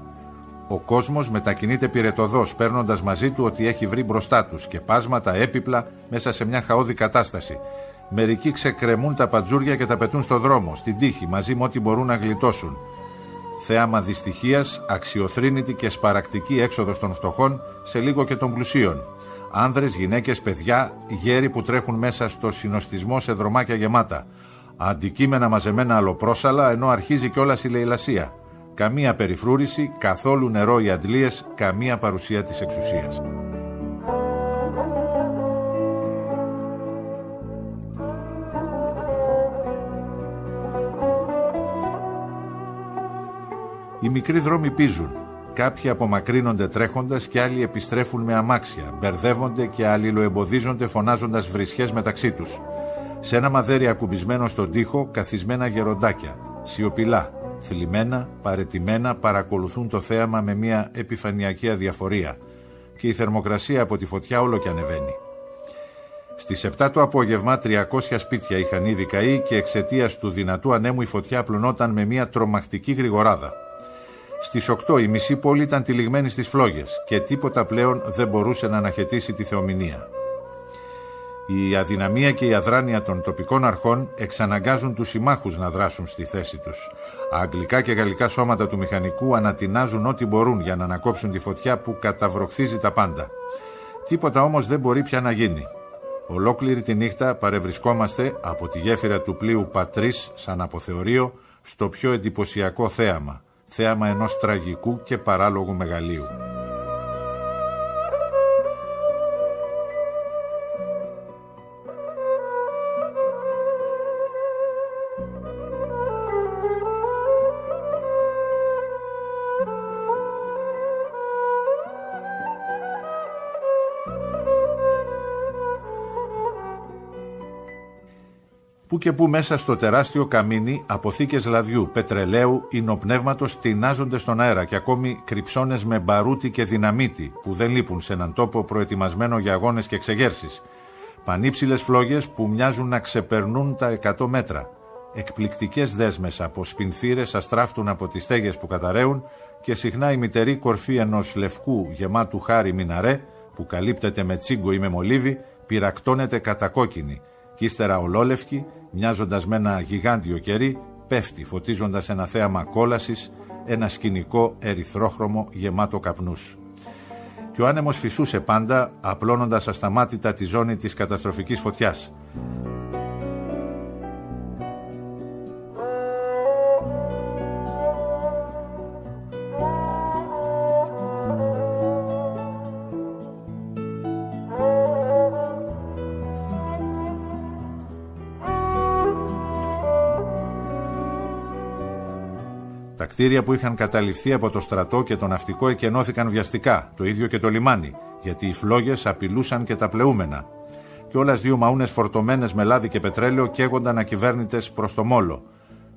Ο κόσμος μετακινείται πυρετοδός, παίρνοντας μαζί του ότι έχει βρει μπροστά τους και πάσματα, έπιπλα μέσα σε μια χαόδη κατάσταση. Μερικοί ξεκρεμούν τα πατζούρια και τα πετούν στο δρόμο, στην τύχη, μαζί με ό,τι μπορούν να γλιτώσουν. Θέαμα δυστυχίας, αξιοθρύνητη και σπαρακτική έξοδος των φτωχών, σε λίγο και των πλουσίων. Άνδρες, γυναίκες, παιδιά, γέροι που τρέχουν μέσα στο συνοστισμό σε δρομάκια γεμάτα. Αντικείμενα μαζεμένα αλλοπρόσαλα, ενώ αρχίζει κιόλας η λαιλασία. Καμία περιφρούρηση, καθόλου νερό οι αντλίες, καμία παρουσία της εξουσίας. Οι μικροί δρόμοι πίζουν. Κάποιοι απομακρύνονται τρέχοντας και άλλοι επιστρέφουν με αμάξια. Μπερδεύονται και αλληλοεμποδίζονται φωνάζοντας βρισχές μεταξύ τους. Σε ένα μαδέρι ακουμπισμένο στον τοίχο, καθισμένα γεροντάκια. Σιωπηλά, θλιμμένα, παρετημένα παρακολουθούν το θέαμα με μια επιφανειακή αδιαφορία και η θερμοκρασία από τη φωτιά όλο και ανεβαίνει. Στις 7 το απόγευμα 300 σπίτια είχαν ήδη καεί και εξαιτίας του δυνατού ανέμου η φωτιά πλουνόταν με μια τρομακτική γρηγοράδα. Στις 8 η μισή πόλη ήταν τυλιγμένη στις φλόγες και τίποτα πλέον δεν μπορούσε να αναχαιτήσει τη θεομηνία. Η αδυναμία και η αδράνεια των τοπικών αρχών εξαναγκάζουν τους συμμάχους να δράσουν στη θέση τους. Αγγλικά και γαλλικά σώματα του μηχανικού ανατινάζουν ό,τι μπορούν για να ανακόψουν τη φωτιά που καταβροχθίζει τα πάντα. Τίποτα όμως δεν μπορεί πια να γίνει. Ολόκληρη τη νύχτα παρευρισκόμαστε από τη γέφυρα του πλοίου Πατρίς σαν αποθεωρείο στο πιο εντυπωσιακό θέαμα. Θέαμα ενός τραγικού και παράλογου μεγαλείου. Που και που μέσα στο τεράστιο καμίνι αποθήκες λαδιού, πετρελαίου, υνοπνεύματος τεινάζονται στον αέρα και ακόμη κρυψώνες με μπαρούτι και δυναμίτι που δεν λείπουν σε έναν τόπο προετοιμασμένο για αγώνες και εξεγέρσεις. Πανύψηλες φλόγες που μοιάζουν να ξεπερνούν τα 100 μέτρα. Εκπληκτικές δέσμες από σπινθήρες αστράφτουν από τις στέγες που καταραίουν και συχνά η μητερή κορφή ενός λευκού γεμάτου χάρη μιναρέ που καλύπτεται με τσίγκο ή με μολύβι πυρακτώνεται κατακόκκινη κι ύστερα ολόλευκη, μοιάζοντας με ένα γιγάντιο κερί, πέφτει φωτίζοντας ένα θέαμα κόλασης, ένα σκηνικό ερυθρόχρωμο γεμάτο καπνούς. Και ο άνεμος φυσούσε πάντα, απλώνοντας ασταμάτητα τη ζώνη της καταστροφικής φωτιάς. Τα κτίρια που είχαν καταληφθεί από το στρατό και το ναυτικό εκενώθηκαν βιαστικά, το ίδιο και το λιμάνι, γιατί οι φλόγες απειλούσαν και τα πλεούμενα. Και όλες δύο μαούνες φορτωμένες με λάδι και πετρέλαιο καίγονταν ακυβέρνητες προς το μόλο.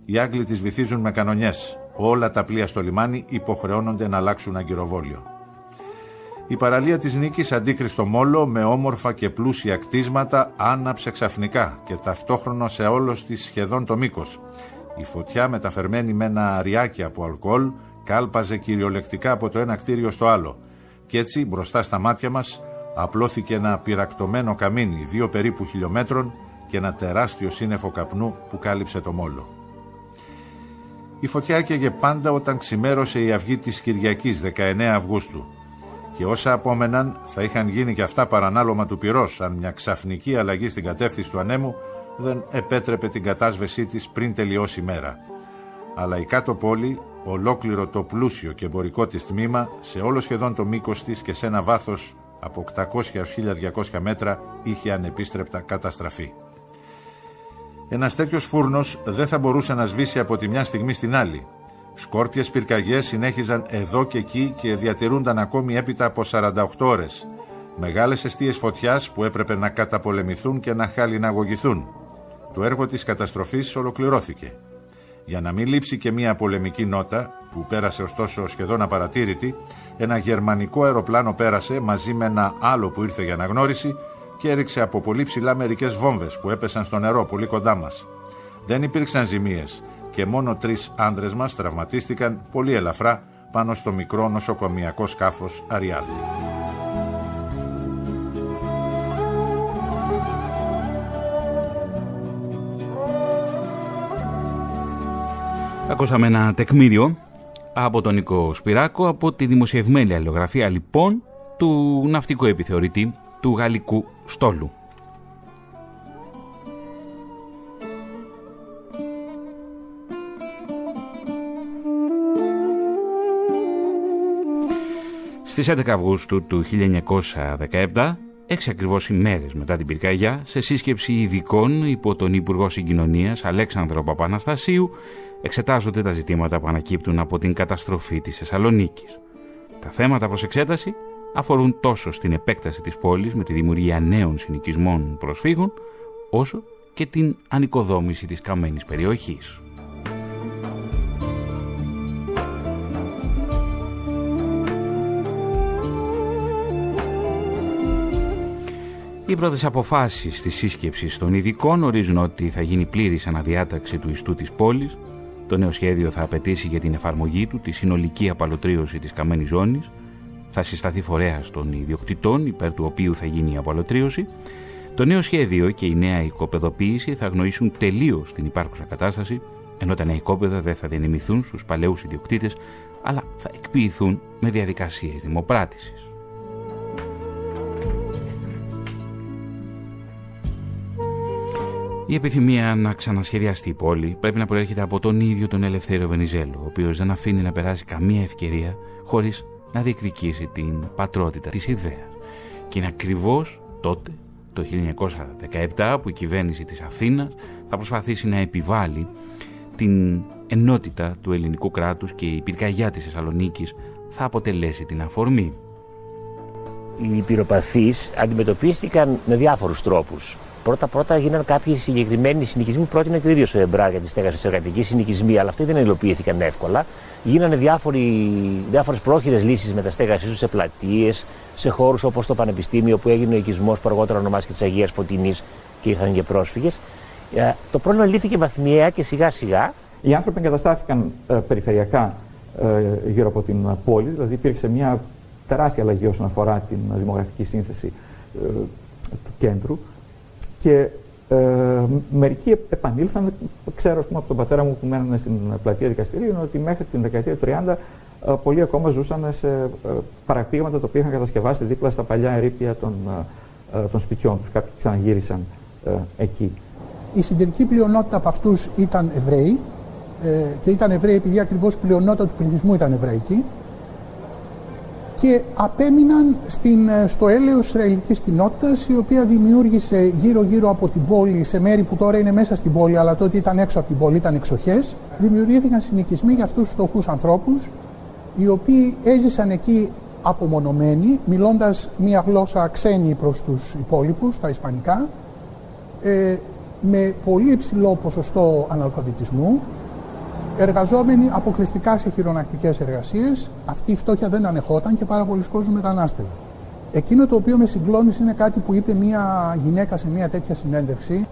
Οι Άγγλοι τις βυθίζουν με κανονιές. Όλα τα πλοία στο λιμάνι υποχρεώνονται να αλλάξουν αγκυροβόλιο. Η παραλία της Νίκης αντίκριστο μόλο με όμορφα και πλούσια κτίσματα άναψε ξαφνικά και ταυτόχρονα σε όλος της σχεδόν το μήκος. Η φωτιά μεταφερμένη με ένα αριάκι από αλκοόλ κάλπαζε κυριολεκτικά από το ένα κτίριο στο άλλο και έτσι μπροστά στα μάτια μας απλώθηκε ένα πυρακτωμένο καμίνι δύο περίπου χιλιόμετρων και ένα τεράστιο σύννεφο καπνού που κάλυψε το μόλο. Η φωτιά έκαιγε πάντα όταν ξημέρωσε η αυγή της Κυριακής 19 Αυγούστου και όσα απόμεναν θα είχαν γίνει και αυτά παρανάλωμα του πυρός αν μια ξαφνική αλλαγή στην κατεύθυνση του ανέμου δεν επέτρεπε την κατάσβεσή της πριν τελειώσει η μέρα. Αλλά η κάτω πόλη, ολόκληρο το πλούσιο και εμπορικό της τμήμα, σε όλο σχεδόν το μήκος της και σε ένα βάθος από 800 έως 1200 μέτρα, είχε ανεπίστρεπτα καταστραφεί. Ένας τέτοιος φούρνος δεν θα μπορούσε να σβήσει από τη μια στιγμή στην άλλη. Σκόρπιες πυρκαγιές συνέχιζαν εδώ και εκεί και διατηρούνταν ακόμη έπειτα από 48 ώρες. Μεγάλες αιστείες φωτιάς που έπρεπε να καταπολεμηθούν και να χαλιναγωγηθούν. Το έργο της καταστροφής ολοκληρώθηκε. Για να μην λείψει και μια πολεμική νότα, που πέρασε ωστόσο σχεδόν απαρατήρητη, ένα γερμανικό αεροπλάνο πέρασε μαζί με ένα άλλο που ήρθε για αναγνώριση και έριξε από πολύ ψηλά μερικές βόμβες που έπεσαν στο νερό πολύ κοντά μας. Δεν υπήρξαν ζημίες και μόνο τρεις άνδρες μας τραυματίστηκαν πολύ ελαφρά πάνω στο μικρό νοσοκομιακό σκάφος Αριάδη. Ακούσαμε ένα τεκμήριο από τον Νικό Σπυράκο από τη δημοσιευμένη αλληλογραφία λοιπόν του ναυτικού επιθεωρητή του Γαλλικού Στόλου. Στις 11 Αυγούστου του 1917 Έξι ακριβώς ημέρες μετά την πυρκαγιά, σε σύσκεψη ειδικών υπό τον Υπουργό Συγκοινωνίας Αλέξανδρο Παπαναστασίου, εξετάζονται τα ζητήματα που ανακύπτουν από την καταστροφή της Θεσσαλονίκης. Τα θέματα προς εξέταση αφορούν τόσο στην επέκταση της πόλης με τη δημιουργία νέων συνοικισμών προσφύγων, όσο και την ανοικοδόμηση της καμένης περιοχής. Οι πρώτες αποφάσεις της σύσκεψης των ειδικών ορίζουν ότι θα γίνει πλήρης αναδιάταξη του ιστού της πόλης. Το νέο σχέδιο θα απαιτήσει για την εφαρμογή του τη συνολική απαλωτρίωση της καμένης ζώνης. Θα συσταθεί φορέα των ιδιοκτητών, υπέρ του οποίου θα γίνει η απαλωτρίωση. Το νέο σχέδιο και η νέα οικοπεδοποίηση θα αγνοήσουν τελείως την υπάρχουσα κατάσταση, ενώ τα νέα οικόπεδα δεν θα διανεμηθούν στους παλαιούς ιδιοκτήτες, αλλά θα εκποιηθούν με διαδικασίες δημοπράτησης. Η επιθυμία να ξανασχεδιαστεί η πόλη πρέπει να προέρχεται από τον ίδιο τον Ελευθέριο Βενιζέλο, ο οποίος δεν αφήνει να περάσει καμία ευκαιρία χωρίς να διεκδικήσει την πατρότητα της ιδέας. Και είναι ακριβώς τότε, το 1917, που η κυβέρνηση της Αθήνας θα προσπαθήσει να επιβάλλει την ενότητα του ελληνικού κράτους και η πυρκαγιά της Θεσσαλονίκης θα αποτελέσει την αφορμή. Οι πυροπαθείς αντιμετωπίστηκαν με διάφορους τρόπους Πρώτα-πρώτα έγιναν κάποιοι συγκεκριμένοι συνοικισμοί που πρότεινε και ο ίδιος ο Εμπράρ για τη στέγαση της εργατικής συνοικισμοί, αλλά αυτοί δεν υλοποιήθηκαν εύκολα. Γίνανε διάφορες πρόχειρες λύσεις με τα στέγασή τους σε πλατείες, σε χώρους όπως το Πανεπιστήμιο που έγινε ο οικισμός που αργότερα ονομάστηκε της Αγίας Φωτεινής και ήρθαν και πρόσφυγες. Ε, το πρόβλημα λύθηκε βαθμιαία και σιγά σιγά. Οι άνθρωποι εγκαταστάθηκαν ε, περιφερειακά ε, γύρω από την πόλη, δηλαδή υπήρξε μια τεράστια αλλαγή όσον αφορά την δημογραφική σύνθεση ε, του κέντρου και ε, μερικοί επανήλθαν, ξέρω πούμε, από τον πατέρα μου που μένανε στην πλατεία δικαστηρίων ότι μέχρι την δεκαετία του 30 ε, πολλοί ακόμα ζούσαν σε ε, παραπήγματα τα οποία είχαν κατασκευάσει δίπλα στα παλιά ερήπια των, ε, των σπιτιών τους. Κάποιοι ξαναγύρισαν εκεί. Η συντηρητική πλειονότητα από αυτούς ήταν Εβραίοι και ήταν Εβραίοι επειδή ακριβώς η πλειονότητα του πληθυσμού ήταν Εβραϊκή και απέμειναν στην, ε, στο έλεος της Ισραηλικής κοινότητας η οποία δημιούργησε γύρω-γύρω από την πόλη σε μέρη που τώρα είναι μέσα στην πόλη αλλά τότε ήταν έξω από την πόλη, ήταν εξοχές. Δημιουργήθηκαν συνοικισμοί για αυτούς τους φτωχούς ανθρώπους οι οποίοι έζησαν εκεί απομονωμένοι μιλώντας μία γλώσσα ξένη προς τους υπόλοιπους, τα ισπανικά ε, με πολύ υψηλό ποσοστό αναλφαβητισμού εργαζόμενοι αποκλειστικά σε χειρονακτικές εργασίες. Αυτή η φτώχεια δεν ανεχόταν και πάρα πολλοί κόσμοι μετανάστευαν. Εκείνο το οποίο με συγκλώνησε είναι κάτι που είπε μια γυναίκα σε μια τέτοια συνέντευξη.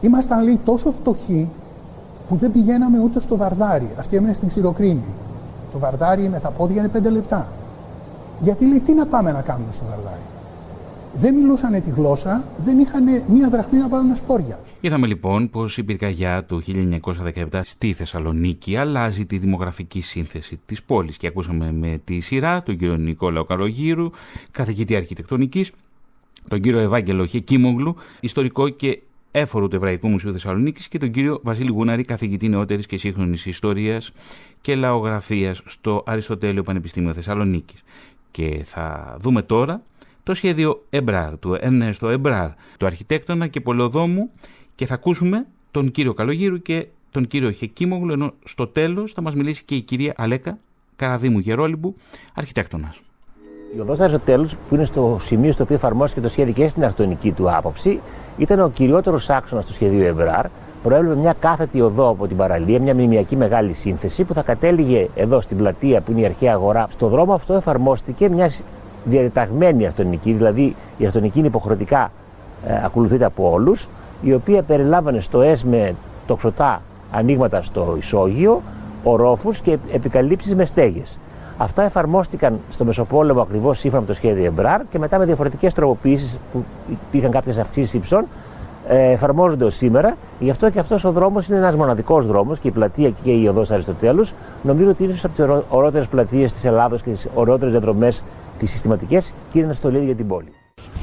Ήμασταν λέει τόσο φτωχοί που δεν πηγαίναμε ούτε στο βαρδάρι. Αυτή έμεινε στην ξηροκρίνη. Το βαρδάρι με τα πόδια είναι πέντε λεπτά. Γιατί λέει τι να πάμε να κάνουμε στο βαρδάρι δεν μιλούσαν τη γλώσσα, δεν είχαν μία δραχμή να πάρουν σπόρια. Είδαμε λοιπόν πως η πυρκαγιά του 1917 στη Θεσσαλονίκη αλλάζει τη δημογραφική σύνθεση της πόλης. Και ακούσαμε με τη σειρά τον κύριο Νικόλαο Καρογύρου, καθηγητή αρχιτεκτονικής, τον κύριο Ευάγγελο Χεκίμογλου, ιστορικό και έφορο του Εβραϊκού Μουσείου Θεσσαλονίκης και τον κύριο Βασίλη Γούναρη, καθηγητή νεότερης και σύγχρονης ιστορίας και λαογραφίας στο Αριστοτέλειο Πανεπιστήμιο Θεσσαλονίκης. Και θα δούμε τώρα το σχέδιο Εμπράρ, του Ερνέστο Εμπράρ, του αρχιτέκτονα και πολεοδόμου και θα ακούσουμε τον κύριο Καλογύρου και τον κύριο Χεκίμογλου, ενώ στο τέλος θα μας μιλήσει και η κυρία Αλέκα Καραδίμου Γερόλυμπου, αρχιτέκτονας. Η οδός Αριστοτέλους, που είναι στο σημείο στο οποίο εφαρμόστηκε το σχέδιο και στην αρχιτεκτονική του άποψη, ήταν ο κυριότερος άξονας του σχεδίου Εμπράρ. Προέβλεπε μια κάθετη οδό από την παραλία, μια μνημειακή μεγάλη σύνθεση που θα κατέληγε εδώ στην πλατεία που είναι η αρχαία αγορά. Στο δρόμο αυτό εφαρμόστηκε μια διαταγμένη αυτονική, δηλαδή η αυτονική είναι υποχρεωτικά ε, ακολουθείται από όλους, η οποία περιλάμβανε στο ΕΣΜΕ τοξωτά ανοίγματα στο ισόγειο, ορόφους και επικαλύψεις με στέγες. Αυτά εφαρμόστηκαν στο Μεσοπόλεμο ακριβώς σύμφωνα με το σχέδιο Εμπράρ και μετά με διαφορετικές τροποποιήσεις που υπήρχαν κάποιες αυξήσεις ύψων ε, εφαρμόζονται ως σήμερα. Γι' αυτό και αυτός ο δρόμος είναι ένας μοναδικός δρόμος και η πλατεία και η οδός Αριστοτέλους νομίζω ότι είναι από τις ωραιότερε πλατείες της Ελλάδος και τις ωραιότερε διαδρομές τις συστηματικές και είναι ένα στολίδι για την πόλη.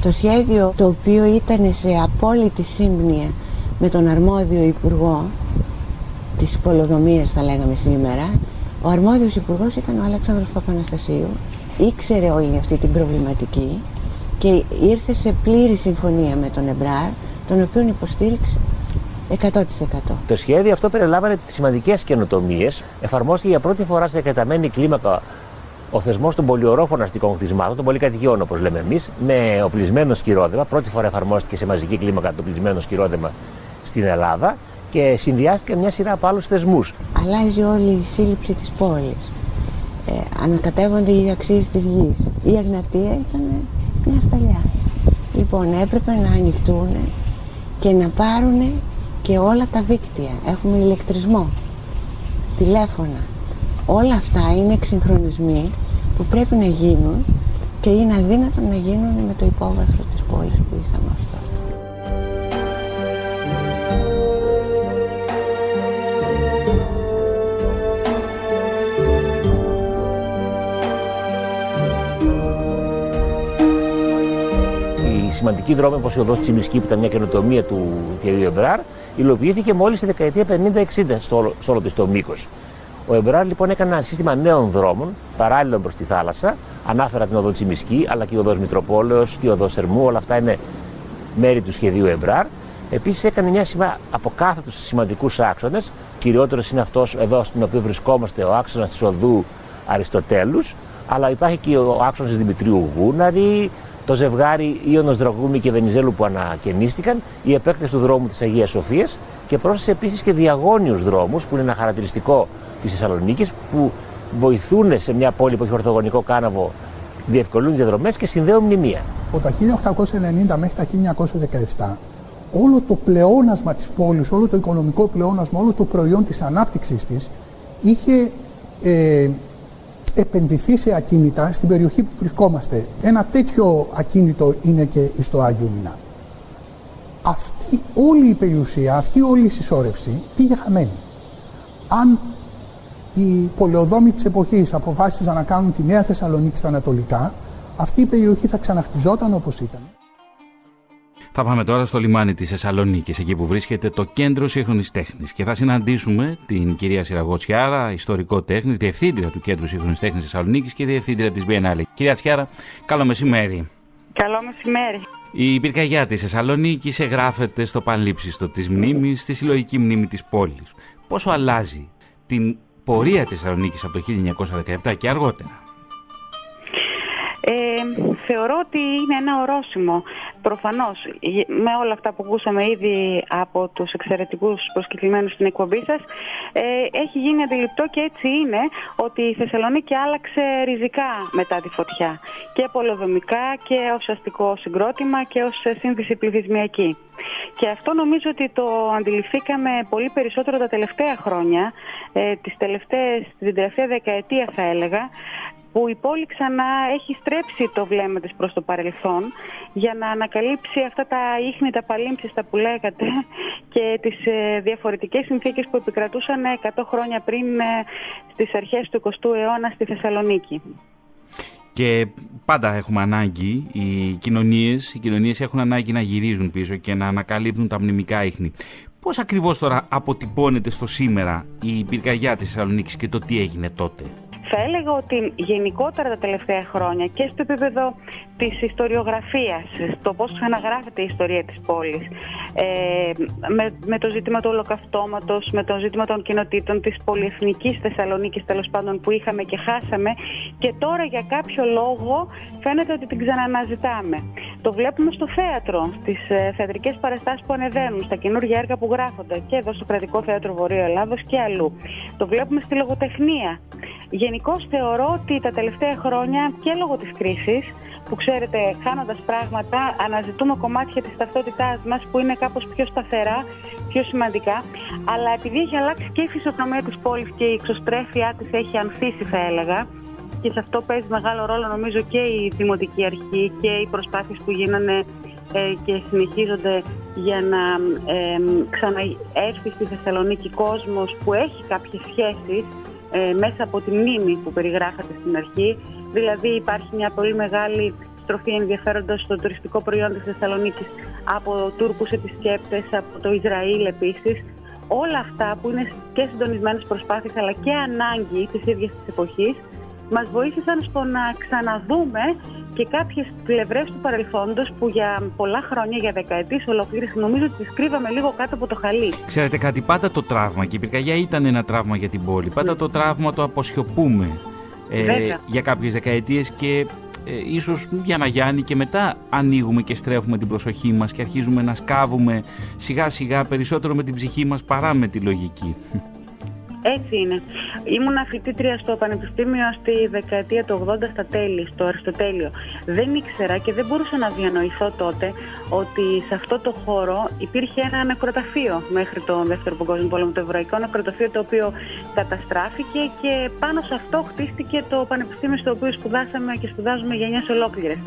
Το σχέδιο το οποίο ήταν σε απόλυτη σύμπνοια με τον αρμόδιο υπουργό της πολεοδομίας, θα λέγαμε σήμερα, ο αρμόδιος υπουργός ήταν ο Αλέξανδρος Παπαναστασίου. Ήξερε όλη αυτή την προβληματική και ήρθε σε πλήρη συμφωνία με τον Εμπράρ, τον οποίο υποστήριξε 100%. Το σχέδιο αυτό περιλάμβανε σημαντικές καινοτομίες. Εφαρμόστηκε για πρώτη φορά σε εκταμένη κλίμακα ο θεσμός των πολυορόφων αστικών κτισμάτων, των πολυκατοικιών όπως λέμε εμείς, με οπλισμένο σκυρόδεμα. Πρώτη φορά εφαρμόστηκε σε μαζική κλίμακα το οπλισμένο σκυρόδεμα στην Ελλάδα και συνδυάστηκε μια σειρά από άλλους θεσμούς. Αλλάζει όλη η σύλληψη της πόλης. Ε, ανακατεύονται οι αξίες της γης. Η Αγνατία ήταν μια σταλιά. Λοιπόν, έπρεπε να ανοιχτούν και να πάρουν και όλα τα δίκτυα. Έχουμε ηλεκτρισμό, τηλέφωνα, Όλα αυτά είναι εξυγχρονισμοί που πρέπει να γίνουν και είναι αδύνατο να γίνουν με το υπόβαθρο της πόλης που είχαμε ως Οι σημαντικοί δρόμοι όπως η οδός Τσιμισκή που ήταν μια καινοτομία του κ. Εμπράρ υλοποιήθηκε μόλις στη δεκαετία 50-60 στο, στο όλο της το μήκος. Ο Εμπράρ λοιπόν έκανε ένα σύστημα νέων δρόμων, παράλληλο προς τη θάλασσα. Ανάφερα την οδό Τσιμισκή, αλλά και η οδός Μητροπόλεως και η οδός Ερμού. Όλα αυτά είναι μέρη του σχεδίου Εμπράρ. Επίσης έκανε μια σειρά από κάθετους σημαντικούς άξονες. Κυριότερος είναι αυτός εδώ στον οποίο βρισκόμαστε, ο άξονας της οδού Αριστοτέλους. Αλλά υπάρχει και ο άξονας Δημητρίου Γούναρη, το ζευγάρι Ιωνος Δραγούμη και Βενιζέλου που ανακαινίστηκαν, η επέκταση του δρόμου της Αγίας Σοφίας και πρόσθεσε επίσης και διαγώνιους δρόμους που είναι ένα χαρακτηριστικό της Θεσσαλονίκης που βοηθούν σε μια πόλη που έχει ορθογωνικό κάναβο διευκολύνουν διαδρομές και συνδέουν μνημεία. Από τα 1890 μέχρι τα 1917 όλο το πλεόνασμα της πόλης, όλο το οικονομικό πλεόνασμα, όλο το προϊόν της ανάπτυξης της είχε ε, επενδυθεί σε ακίνητα στην περιοχή που βρισκόμαστε. Ένα τέτοιο ακίνητο είναι και στο Άγιο Μινά. Αυτή όλη η περιουσία, αυτή όλη η συσσόρευση πήγε χαμένη. Αν οι πολεοδόμοι της εποχής αποφάσισαν να κάνουν τη Νέα Θεσσαλονίκη στα Ανατολικά, αυτή η περιοχή θα ξαναχτιζόταν όπως ήταν. Θα πάμε τώρα στο λιμάνι της Θεσσαλονίκης, εκεί που βρίσκεται το κέντρο σύγχρονης τέχνης. Και θα συναντήσουμε την κυρία Σιραγό Τσιάρα, ιστορικό τέχνης, διευθύντρια του κέντρου σύγχρονης τέχνης Θεσσαλονίκης και διευθύντρια της Biennale. Κυρία Τσιάρα, καλό μεσημέρι. Καλό μεσημέρι. Η πυρκαγιά της Θεσσαλονίκης εγγράφεται στο πανλήψιστο της μνήμης, στη συλλογική μνήμη της πόλης. Πόσο αλλάζει την πορεία της Θεσσαλονίκης από το 1917 και αργότερα. Ε, θεωρώ ότι είναι ένα ορόσημο. Προφανώς, με όλα αυτά που ακούσαμε ήδη από τους εξαιρετικούς προσκεκλημένους στην εκπομπή σας, ε, έχει γίνει αντιληπτό και έτσι είναι ότι η Θεσσαλονίκη άλλαξε ριζικά μετά τη φωτιά. Και πολεοδομικά και ως αστικό συγκρότημα και ως σύνδεση πληθυσμιακή. Και αυτό νομίζω ότι το αντιληφθήκαμε πολύ περισσότερο τα τελευταία χρόνια, ε, τις τελευταίες, την τελευταία δεκαετία θα έλεγα, που η πόλη ξανά έχει στρέψει το βλέμμα της προς το παρελθόν για να ανακαλύψει αυτά τα ίχνη, τα παλίμψιστα που λέγατε και τις ε, διαφορετικές συνθήκες που επικρατούσαν 100 χρόνια πριν ε, στις αρχές του 20ου αιώνα στη Θεσσαλονίκη. Και πάντα έχουμε ανάγκη, οι κοινωνίες, οι κοινωνίες έχουν ανάγκη να γυρίζουν πίσω και να ανακαλύπτουν τα μνημικά ίχνη. Πώς ακριβώς τώρα αποτυπώνεται στο σήμερα η πυρκαγιά της Θεσσαλονίκης και το τι έγινε τότε; Θα έλεγα ότι γενικότερα τα τελευταία χρόνια και στο επίπεδο της ιστοριογραφίας, στο πώς αναγράφεται η ιστορία της πόλης, ε, με, με το ζήτημα του ολοκαυτώματος, με το ζήτημα των κοινοτήτων της πολυεθνικής Θεσσαλονίκης τέλος πάντων που είχαμε και χάσαμε και τώρα για κάποιο λόγο φαίνεται ότι την ξαναναζητάμε. Το βλέπουμε στο θέατρο, στις ε, θεατρικές παραστάσεις που ανεβαίνουν, στα καινούργια έργα που γράφονται και εδώ στο Κρατικό Θέατρο Βορείο Ελλάδος και αλλού. Το βλέπουμε στη λογοτεχνία. Γενικώ θεωρώ ότι τα τελευταία χρόνια και λόγω της κρίσης που ξέρετε χάνοντας πράγματα αναζητούμε κομμάτια της ταυτότητάς μας που είναι κάπως πιο σταθερά, πιο σημαντικά. Αλλά επειδή έχει αλλάξει και η φυσιογνωμία της πόλης και η εξωστρέφειά της έχει ανθίσει θα έλεγα και σε αυτό παίζει μεγάλο ρόλο νομίζω και η Δημοτική Αρχή και οι προσπάθειες που γίνανε ε, και συνεχίζονται για να ε, ξαναέρθει στη Θεσσαλονίκη κόσμος που έχει κάποιες σχέσεις ε, μέσα από τη μνήμη που περιγράφατε στην αρχή. Δηλαδή υπάρχει μια πολύ μεγάλη στροφή ενδιαφέροντος στο τουριστικό προϊόν της Θεσσαλονίκης από Τούρκους επισκέπτες, από το Ισραήλ επίσης. Όλα αυτά που είναι και συντονισμένες προσπάθειες αλλά και ανάγκη της ίδιας της εποχής μας βοήθησαν στο να ξαναδούμε και κάποιες πλευρές του παρελθόντος που για πολλά χρόνια, για δεκαετίες ολοκλήρωση νομίζω ότι τις κρύβαμε λίγο κάτω από το χαλί. Ξέρετε κάτι, πάντα το τραύμα και η πυρκαγιά ήταν ένα τραύμα για την πόλη. Πάντα το τραύμα το αποσιωπούμε ε, για κάποιες δεκαετίες και ε, ίσως για να γιάνει και μετά ανοίγουμε και στρέφουμε την προσοχή μας και αρχίζουμε να σκάβουμε σιγά σιγά περισσότερο με την ψυχή μας παρά με τη λογική. Έτσι είναι. Ήμουν αφιτήτρια στο Πανεπιστήμιο στη δεκαετία του 80 στα τέλη, στο Αριστοτέλειο. Δεν ήξερα και δεν μπορούσα να διανοηθώ τότε ότι σε αυτό το χώρο υπήρχε ένα νεκροταφείο μέχρι τον Δεύτερο Παγκόσμιο Πόλεμο, το Εβραϊκό νεκροταφείο το οποίο καταστράφηκε και πάνω σε αυτό χτίστηκε το Πανεπιστήμιο στο οποίο σπουδάσαμε και σπουδάζουμε γενιές ολόκληρες.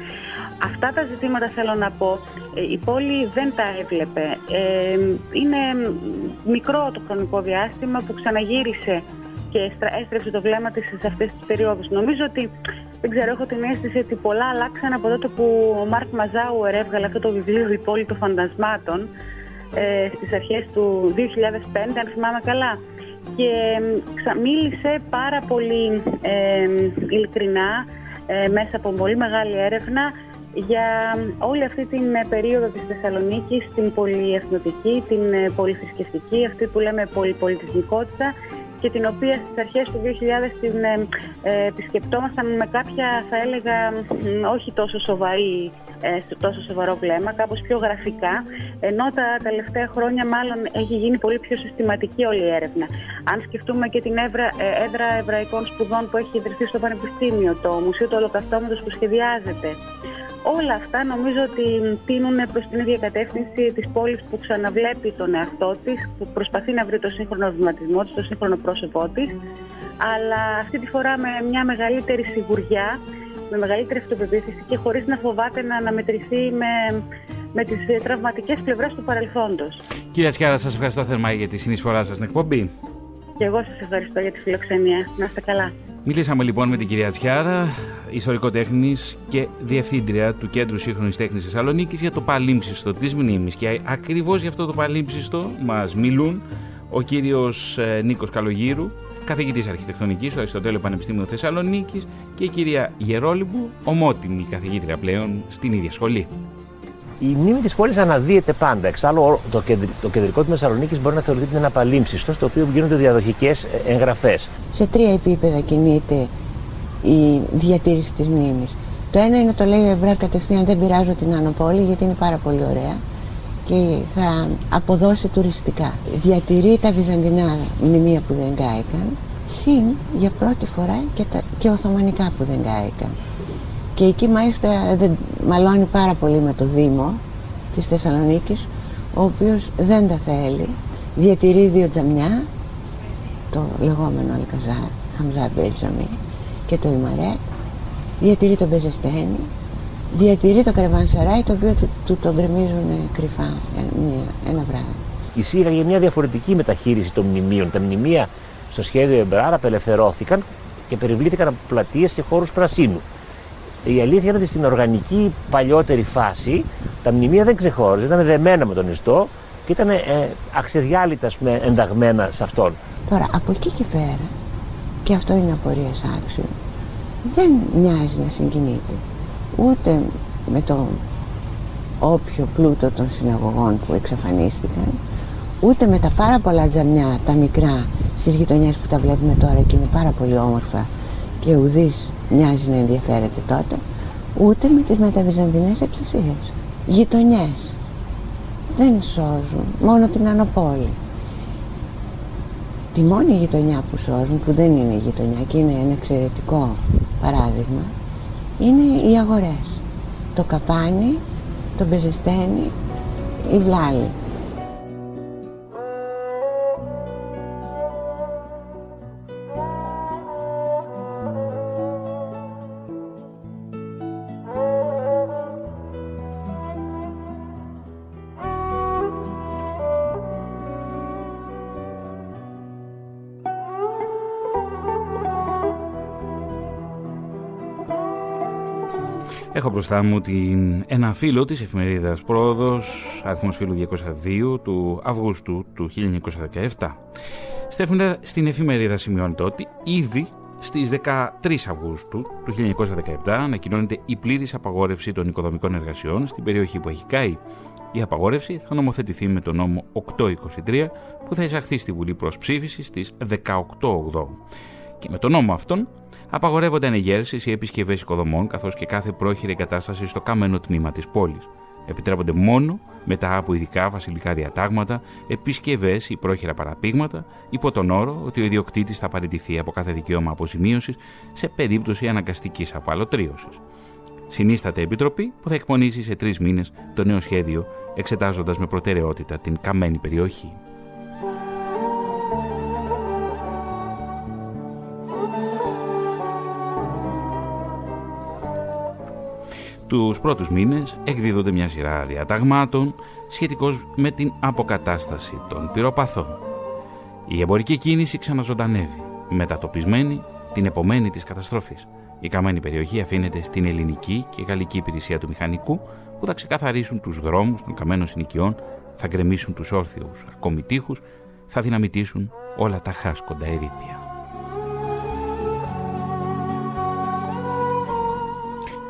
Αυτά τα ζητήματα θέλω να πω, ε, η πόλη δεν τα έβλεπε. Ε, είναι μικρό το χρονικό διάστημα που ξαναγύρισε και έστρεψε το βλέμμα της σε αυτές τις περιόδους. Νομίζω ότι, δεν ξέρω, έχω την αίσθηση ότι πολλά αλλάξαν από τότε που ο Μάρκ Μαζάουερ έβγαλε αυτό το βιβλίο «Η πόλη των φαντασμάτων» ε, στις αρχές του 2005, αν θυμάμαι καλά. Και μίλησε πάρα πολύ ε, ειλικρινά, ε, μέσα από πολύ μεγάλη έρευνα, για όλη αυτή την περίοδο της Θεσσαλονίκης, την πολυεθνοτική, την πολυθρησκευτική, αυτή που λέμε πολυπολιτισμικότητα και την οποία στις αρχές του 2000 την ε, επισκεπτόμασταν με κάποια θα έλεγα όχι τόσο σοβαρή ε, στο τόσο σοβαρό βλέμμα, κάπως πιο γραφικά, ενώ τα τελευταία χρόνια μάλλον έχει γίνει πολύ πιο συστηματική όλη η έρευνα. Αν σκεφτούμε και την έδρα, ε, έδρα εβραϊκών σπουδών που έχει ιδρυθεί στο Πανεπιστήμιο, το Μουσείο του Ολοκαυτώματος που σχεδιάζεται, όλα αυτά νομίζω ότι τίνουν προς την ίδια κατεύθυνση της πόλης που ξαναβλέπει τον εαυτό της, που προσπαθεί να βρει το σύγχρονο βηματισμό της, το σύγχρονο πρόσωπό της, αλλά αυτή τη φορά με μια μεγαλύτερη σιγουριά με μεγαλύτερη αυτοπεποίθηση και χωρίς να φοβάται να αναμετρηθεί με, με τις τραυματικές πλευρές του παρελθόντος. Κυρία Τσιάρα, σας ευχαριστώ θερμά για τη συνεισφορά σας στην εκπομπή. Και εγώ σας ευχαριστώ για τη φιλοξενία. Να είστε καλά. Μιλήσαμε λοιπόν με την κυρία Τσιάρα, ιστορικό τέχνη και διευθύντρια του Κέντρου Σύγχρονης Τέχνης Θεσσαλονίκης για το παλίμψιστο της μνήμης. Και ακριβώς για αυτό το παλίμψιστο μας μιλούν ο κύριος ε, Νίκος Καλογύρου, καθηγητής αρχιτεκτονικής στο Αριστοτέλειο Πανεπιστήμιο Θεσσαλονίκης και η κυρία Γερόλυμπου, ομότιμη καθηγήτρια πλέον στην ίδια σχολή. Η μνήμη της πόλης αναδύεται πάντα. Εξάλλου, το, το κεντρικό τη Θεσσαλονίκης μπορεί να θεωρηθεί ένα παλίμψιστο, στο οποίο γίνονται διαδοχικές ε, εγγραφές. Σε τρία επίπεδα κινείται η διατήρηση της μνήμης. Το ένα είναι το λέει ο Ευρά κατευθείαν, δεν πειράζω την Άνω Πόλη, γιατί είναι πάρα πολύ ωραία και θα αποδώσει τουριστικά. Διατηρεί τα βυζαντινά μνημεία που δεν κάηκαν, συν για πρώτη φορά και, τα, και Οθωμανικά που δεν κάηκαν. Και εκεί μάλιστα δεν, μαλώνει πάρα πολύ με το Δήμο της Θεσσαλονίκης, ο οποίος δεν τα θέλει. Διατηρεί δύο τζαμιά, το λεγόμενο Αλκαζάρ, Χαμζά Μπέτζαμι και το Ιμαρέ. Διατηρεί τον Μπεζεστένη, διατηρεί το καραβανσαράι το οποίο του, του το γκρεμίζουν κρυφά ένα βράδυ. Εισήγαγε μια διαφορετική μεταχείριση των μνημείων. Τα μνημεία στο σχέδιο Εμπράρ απελευθερώθηκαν και περιβλήθηκαν από πλατείες και χώρους πρασίνου. Η αλήθεια είναι ότι στην οργανική παλιότερη φάση τα μνημεία δεν ξεχώριζαν, ήταν δεμένα με τον ιστό και ήταν ε, αξεδιάλυτα πούμε, ενταγμένα σε αυτόν. Τώρα από εκεί και πέρα, και αυτό είναι απορία άξιο, δεν μοιάζει να συγκινείται ούτε με το όποιο πλούτο των συναγωγών που εξαφανίστηκαν ούτε με τα πάρα πολλά τζαμιά, τα μικρά στις γειτονιές που τα βλέπουμε τώρα και είναι πάρα πολύ όμορφα και ουδής μοιάζει να ενδιαφέρεται τότε ούτε με τις μεταβυζαντινές εκκλησίες γειτονιές δεν σώζουν μόνο την Ανοπόλη τη μόνη γειτονιά που σώζουν που δεν είναι γειτονιά και είναι ένα εξαιρετικό παράδειγμα είναι οι αγορές. Το καπάνι, το μπεζεστένι, η βλάλη. Έχω μπροστά μου την, ένα φίλο της εφημερίδας Πρόοδος, αριθμός φίλου 202 του Αυγούστου του 1917. Στην εφημερίδα σημειώνεται ότι ήδη στις 13 Αυγούστου του 1917 ανακοινώνεται η πλήρης απαγόρευση των οικοδομικών εργασιών στην περιοχή που έχει καεί. Η απαγόρευση θα νομοθετηθεί με τον νόμο 823 που θα εισαχθεί στη Βουλή προς ψήφιση στις 18 Και με τον νόμο αυτόν απαγορεύονται ανεγέρσει ή επισκευές οικοδομών καθώς και κάθε πρόχειρη εγκατάσταση στο καμένο τμήμα της πόλης. Επιτρέπονται μόνο μετά από ειδικά βασιλικά διατάγματα, επισκευές ή πρόχειρα παραπήγματα, υπό τον όρο ότι ο ιδιοκτήτης θα παραιτηθεί από κάθε δικαίωμα αποζημίωσης σε περίπτωση αναγκαστικής απαλωτρίωσης. Συνίσταται επιτροπή που θα εκπονήσει σε τρεις μήνες το νέο σχέδιο, εξετάζοντας με προτεραιότητα την καμένη περιοχή. Τους πρώτους μήνες εκδίδονται μια σειρά διαταγμάτων σχετικώς με την αποκατάσταση των πυροπαθών. Η εμπορική κίνηση ξαναζωντανεύει, μετατοπισμένη την επομένη της καταστροφής. Η καμένη περιοχή αφήνεται στην ελληνική και γαλλική υπηρεσία του μηχανικού που θα ξεκαθαρίσουν τους δρόμους των καμένων συνοικιών, θα γκρεμίσουν τους όρθιους ακόμη τείχους, θα δυναμητήσουν όλα τα χάσκοντα ερήπια.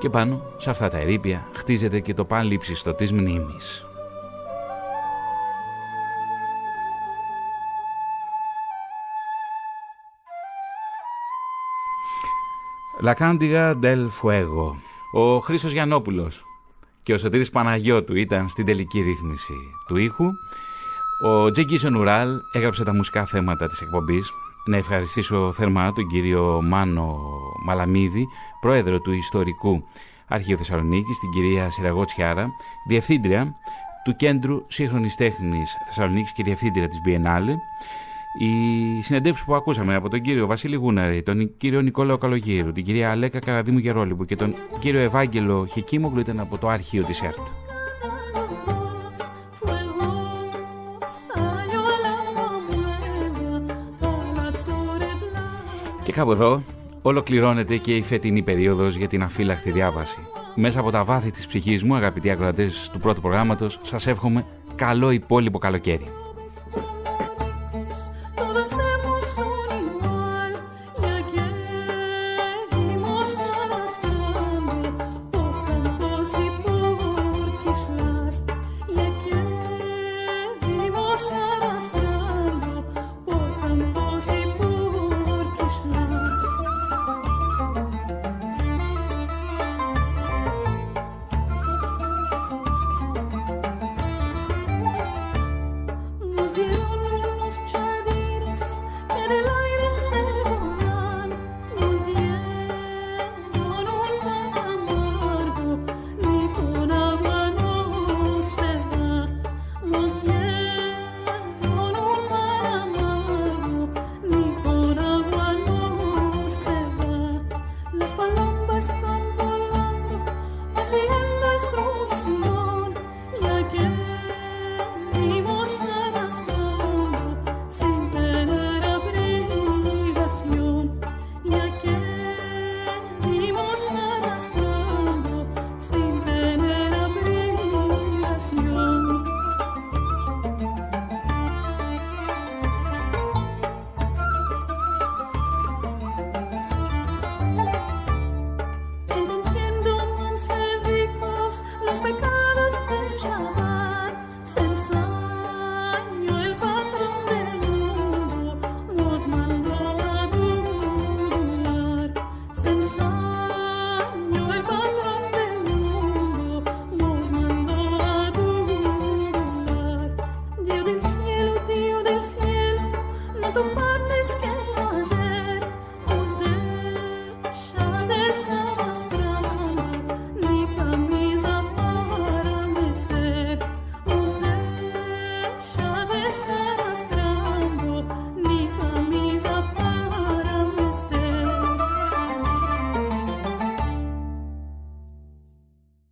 Και πάνω σε αυτά τα ερήπια χτίζεται και το πάλιψιστο της μνήμης. Cándiga del Fuego. Ο Χρήστος Γιαννόπουλος και ο Σωτήρης Παναγιώτου ήταν στην τελική ρύθμιση του ήχου. Ο Τζέγκίσον Ουράλ έγραψε τα μουσικά θέματα της εκπομπής να ευχαριστήσω θερμά τον κύριο Μάνο Μαλαμίδη, πρόεδρο του Ιστορικού Αρχείου Θεσσαλονίκης, την κυρία Σιραγότσιάρα, διευθύντρια του Κέντρου Σύγχρονης Τέχνης Θεσσαλονίκης και διευθύντρια της Biennale, οι συνεντεύξεις που ακούσαμε από τον κύριο Βασίλη Γούναρη, τον κύριο Νικόλαο Καλογύρου, την κυρία Αλέκα Καραδίμου Γερόλιμπου και τον κύριο Ευάγγελο Χικίμογλου ήταν από το αρχείο της ΕΡΤ. Και κάπου εδώ ολοκληρώνεται και η φετινή περίοδος για την αφύλακτη διάβαση. Μέσα από τα βάθη της ψυχής μου, αγαπητοί ακροατές του πρώτου προγράμματος, σας εύχομαι καλό υπόλοιπο καλοκαίρι.